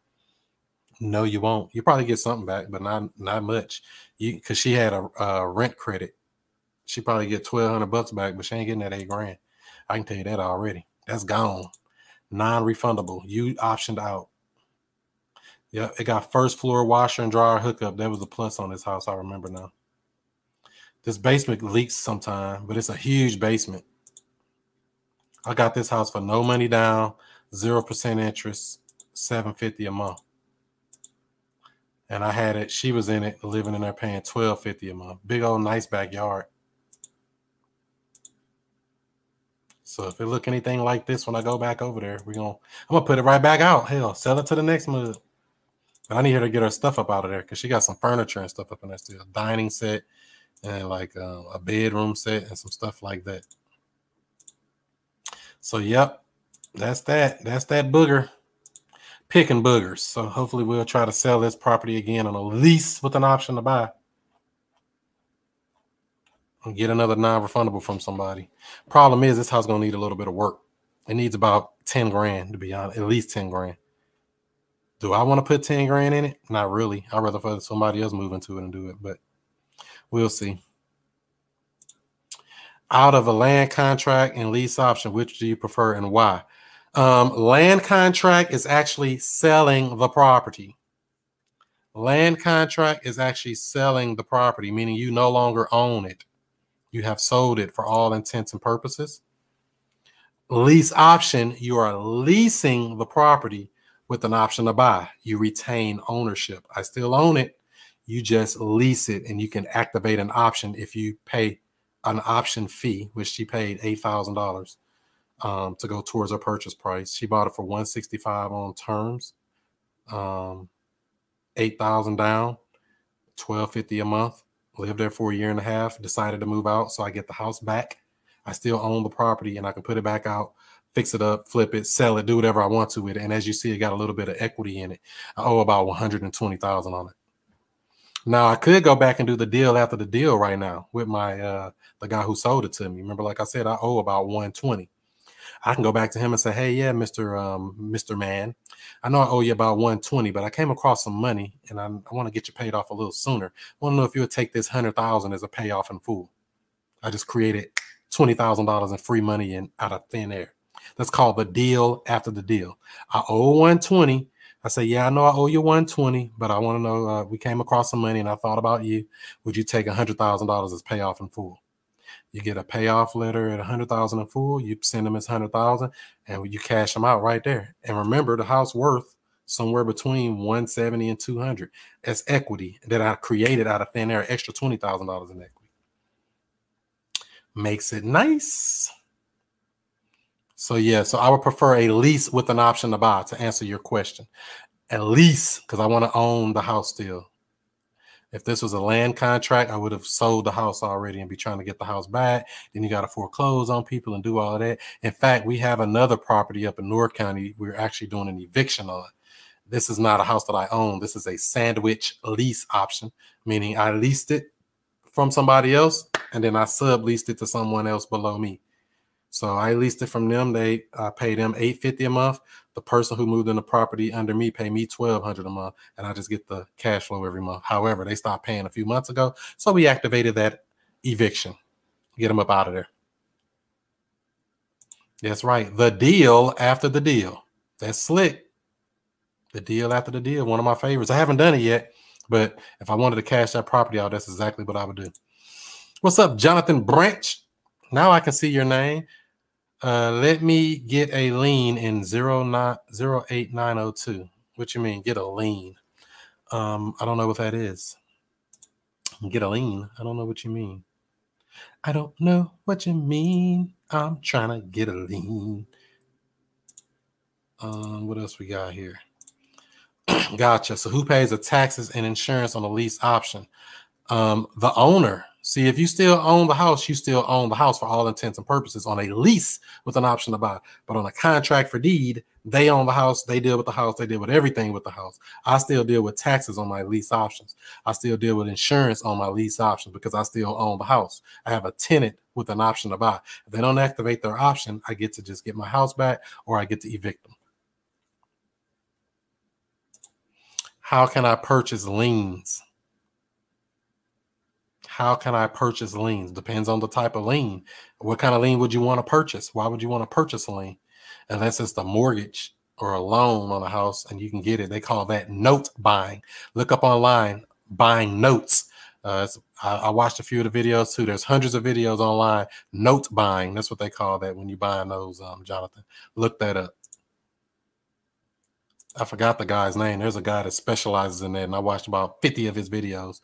No, you won't. You probably get something back, but not not much. You because she had a, a rent credit. She probably get twelve hundred bucks back, but she ain't getting that eight grand. I can tell you that already. That's gone. Non-refundable. You optioned out. Yeah, it got first floor washer and dryer hookup. That was a plus on this house. I remember now. This basement leaks sometime, but it's a huge basement. I got this house for no money down, zero percent interest, seven fifty a month. And I had it. She was in it, living in there, paying twelve fifty a month. Big old nice backyard. So if it look anything like this when I go back over there, we're gonna I'm gonna put it right back out. Hell, sell it to the next mud. But I need her to get her stuff up out of there because she got some furniture and stuff up in there still. A dining set and like uh, a bedroom set and some stuff like that. So yep, that's that. That's that booger. Picking boogers. So hopefully we'll try to sell this property again on a lease with an option to buy. And get another non-refundable from somebody. Problem is this house gonna need a little bit of work. It needs about 10 grand to be honest, at least 10 grand. Do I want to put 10 grand in it? Not really. I'd rather for somebody else move into it and do it, but we'll see. Out of a land contract and lease option, which do you prefer and why? Um, land contract is actually selling the property. Land contract is actually selling the property, meaning you no longer own it. You have sold it for all intents and purposes. Lease option, you are leasing the property with an option to buy. You retain ownership. I still own it. You just lease it and you can activate an option if you pay an option fee, which she paid $8,000 um, to go towards her purchase price. She bought it for 165 on terms, um, 8,000 down, 1250 a month. Lived there for a year and a half, decided to move out. So I get the house back. I still own the property and I can put it back out fix it up, flip it, sell it, do whatever I want to with it. And as you see, it got a little bit of equity in it. I owe about 120,000 on it. Now I could go back and do the deal after the deal right now with my uh the guy who sold it to me. Remember, like I said, I owe about 120. I can go back to him and say, Hey, yeah, Mr. Um, Mr. Man, I know I owe you about 120, but I came across some money and I, I want to get you paid off a little sooner. I want to know if you would take this hundred thousand as a payoff in full. I just created twenty thousand dollars in free money and out of thin air. That's called the deal after the deal. I owe 120. I say, yeah, I know I owe you 120, but I want to know uh, we came across some money and I thought about you. Would you take a hundred thousand dollars as payoff in full? You get a payoff letter at a hundred thousand in full. You send them as hundred thousand, and you cash them out right there. And remember, the house worth somewhere between 170 and 200 as equity that I created out of thin air, extra twenty thousand dollars in equity. Makes it nice. So yeah, so I would prefer a lease with an option to buy to answer your question. A lease because I want to own the house still. If this was a land contract, I would have sold the house already and be trying to get the house back. Then you got to foreclose on people and do all of that. In fact, we have another property up in North County we're actually doing an eviction on. This is not a house that I own. This is a sandwich lease option, meaning I leased it from somebody else and then I subleased it to someone else below me. So I leased it from them. They uh, pay them eight fifty a month. The person who moved in the property under me pay me twelve hundred a month, and I just get the cash flow every month. However, they stopped paying a few months ago, so we activated that eviction, get them up out of there. That's right. The deal after the deal. That's slick. The deal after the deal. One of my favorites. I haven't done it yet, but if I wanted to cash that property out, that's exactly what I would do. What's up, Jonathan Branch? Now I can see your name. Uh, let me get a lien in zero nine zero eight nine zero two. What you mean? Get a lien? Um, I don't know what that is. Get a lien? I don't know what you mean. I don't know what you mean. I'm trying to get a lien. Um, what else we got here? *clears throat* gotcha. So who pays the taxes and insurance on the lease option? Um, the owner See, if you still own the house, you still own the house for all intents and purposes on a lease with an option to buy. But on a contract for deed, They own the house, they deal with the house, they deal with everything with the house. I still deal with taxes on my lease options. I still deal with insurance on my lease options because I still own the house. I have a tenant with an option to buy. If they don't activate their option, I get to just get my house back or I get to evict them. How can I purchase liens? How can I purchase liens? Depends on the type of lien. What kind of lien would you want to purchase? Why would you want to purchase a lien? Unless it's the mortgage or a loan on a house and you can get it. They call that note buying. Look up online, buying notes. Uh, I, I, watched a few of the videos too. There's hundreds of videos online. Note buying. That's what they call that when you buying those, um, Jonathan. Look that up. I forgot the guy's name. There's a guy that specializes in that, and I watched about 50 of his videos.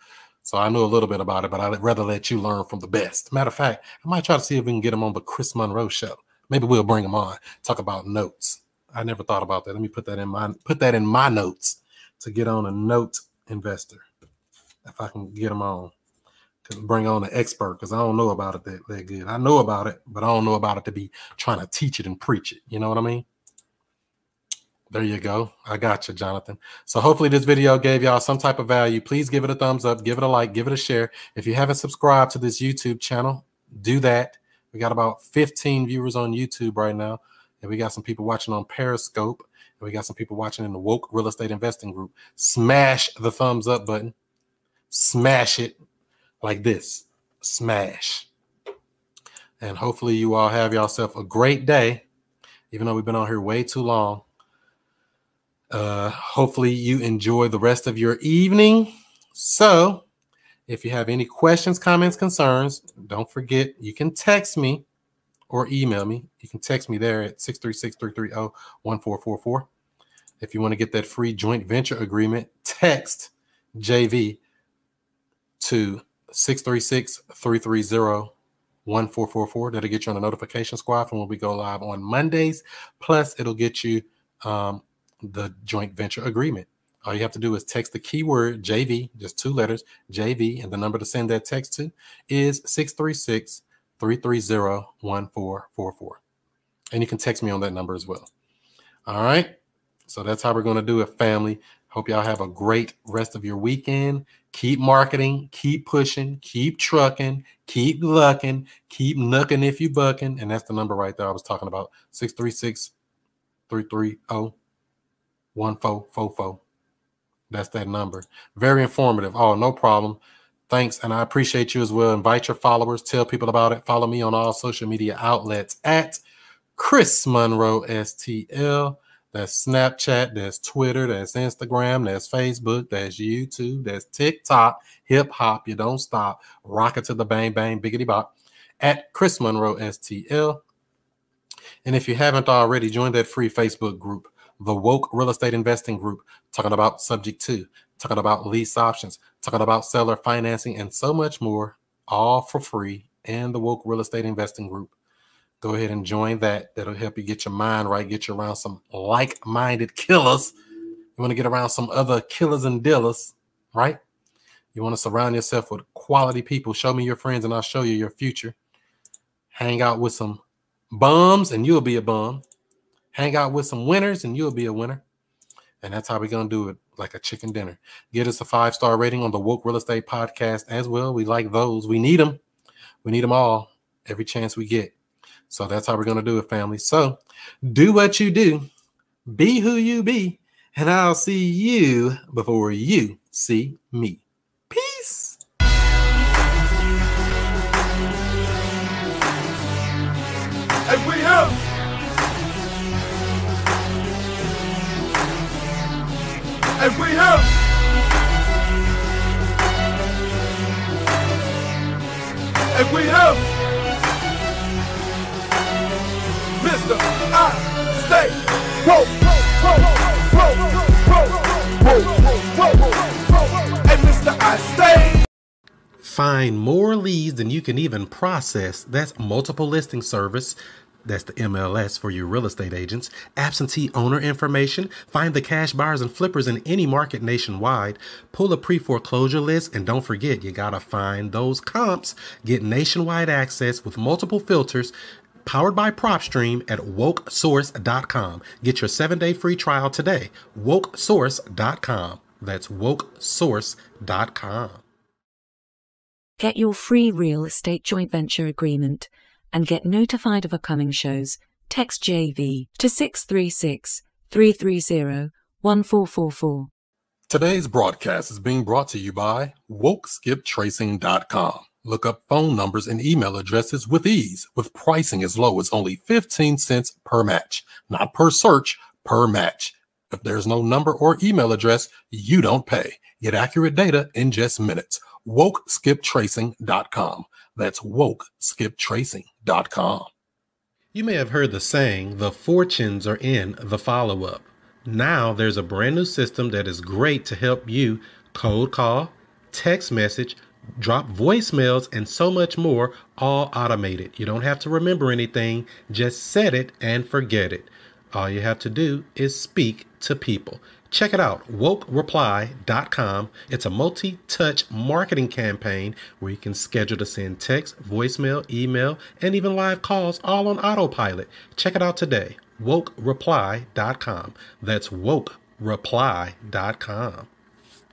So I know a little bit about it, but I'd rather let you learn from the best. Matter of fact, I might try to see if we can get him on the Chris Monroe show. Maybe we'll bring him on, talk about notes. I never thought about that. Let me put that in my put that in my notes to get on a note investor. If I can get him on. To bring on an expert because I don't know about it that, that good. I know about it, but I don't know about it to be trying to teach it and preach it. You know what I mean? There you go. I got you, Jonathan. So hopefully this video gave y'all some type of value. Please give it a thumbs up, give it a like, give it a share. If you haven't subscribed to this YouTube channel, do that. We got about 15 viewers on YouTube right now. And we got some people watching on Periscope. And we got some people watching in the Woke Real Estate Investing Group. Smash the thumbs up button. Smash it like this. Smash. And hopefully you all have yourself a great day. Even though we've been on here way too long. Uh, hopefully, you enjoy the rest of your evening. So, if you have any questions, comments, concerns, don't forget you can text me or email me. You can text me there at 636 330 1444. If you want to get that free joint venture agreement, text JV to 636 330 1444. That'll get you on the notification squad from when we go live on Mondays. Plus, it'll get you um, the joint venture agreement. All you have to do is text the keyword JV, just two letters, JV, and the number to send that text to is 636 330 1444. And you can text me on that number as well. All right. So that's how we're going to do it, family. Hope y'all have a great rest of your weekend. Keep marketing, keep pushing, keep trucking, keep lucking, keep nooking if you bucking. And that's the number right there I was talking about 636 330 one four four four. That's that number. Very informative. Oh, no problem. Thanks. And I appreciate you as well. Invite your followers, tell people about it. Follow me on all social media outlets at Chris Monroe STL. That's Snapchat, that's Twitter, that's Instagram, that's Facebook, that's YouTube, that's TikTok, hip hop. You don't stop. Rock it to the bang bang, biggity bop at Chris Monroe STL. And if you haven't already, join that free Facebook group the Woke Real Estate Investing Group, talking about subject 2, talking about lease options, talking about seller financing, and so much more, all for free. And the Woke Real Estate Investing Group. Go ahead and join that. That'll help you get your mind right, get you around some like minded killers. You want to get around some other killers and dealers, right? You want to surround yourself with quality people. Show me your friends, and I'll show you your future. Hang out with some bums, and you'll be a bum hang out with some winners and you'll be a winner. And that's how we're going to do it like a chicken dinner. Get us a five star rating on the Woke Real Estate Podcast as well. We like those. We need them. We need them all every chance we get. So that's how we're going to do it, family. So do what you do, be who you be, and I'll see you before you see me. And we have and we have Mr. I stay and Mr. I stay Find more leads than you can even process. That's multiple listing service that's the MLS for you real estate agents. Absentee owner information. Find the cash buyers and flippers in any market nationwide. Pull a pre foreclosure list. And don't forget, you got to find those comps. Get nationwide access with multiple filters powered by PropStream at wokesource.com. Get your seven day free trial today. Wokesource.com. That's wokesource.com. Get your free real estate joint venture agreement and get notified of upcoming shows. Text JV to 636 330 1444. Today's broadcast is being brought to you by WokeSkipTracing.com. Look up phone numbers and email addresses with ease, with pricing as low as only 15 cents per match, not per search, per match. If there's no number or email address, you don't pay. Get accurate data in just minutes. WokeSkipTracing.com. That's WokeSkipTracing.com. You may have heard the saying, the fortunes are in the follow up. Now there's a brand new system that is great to help you cold call, text message, drop voicemails, and so much more, all automated. You don't have to remember anything, just set it and forget it. All you have to do is speak to people. Check it out, wokereply.com. It's a multi touch marketing campaign where you can schedule to send text, voicemail, email, and even live calls all on autopilot. Check it out today, wokereply.com. That's wokereply.com.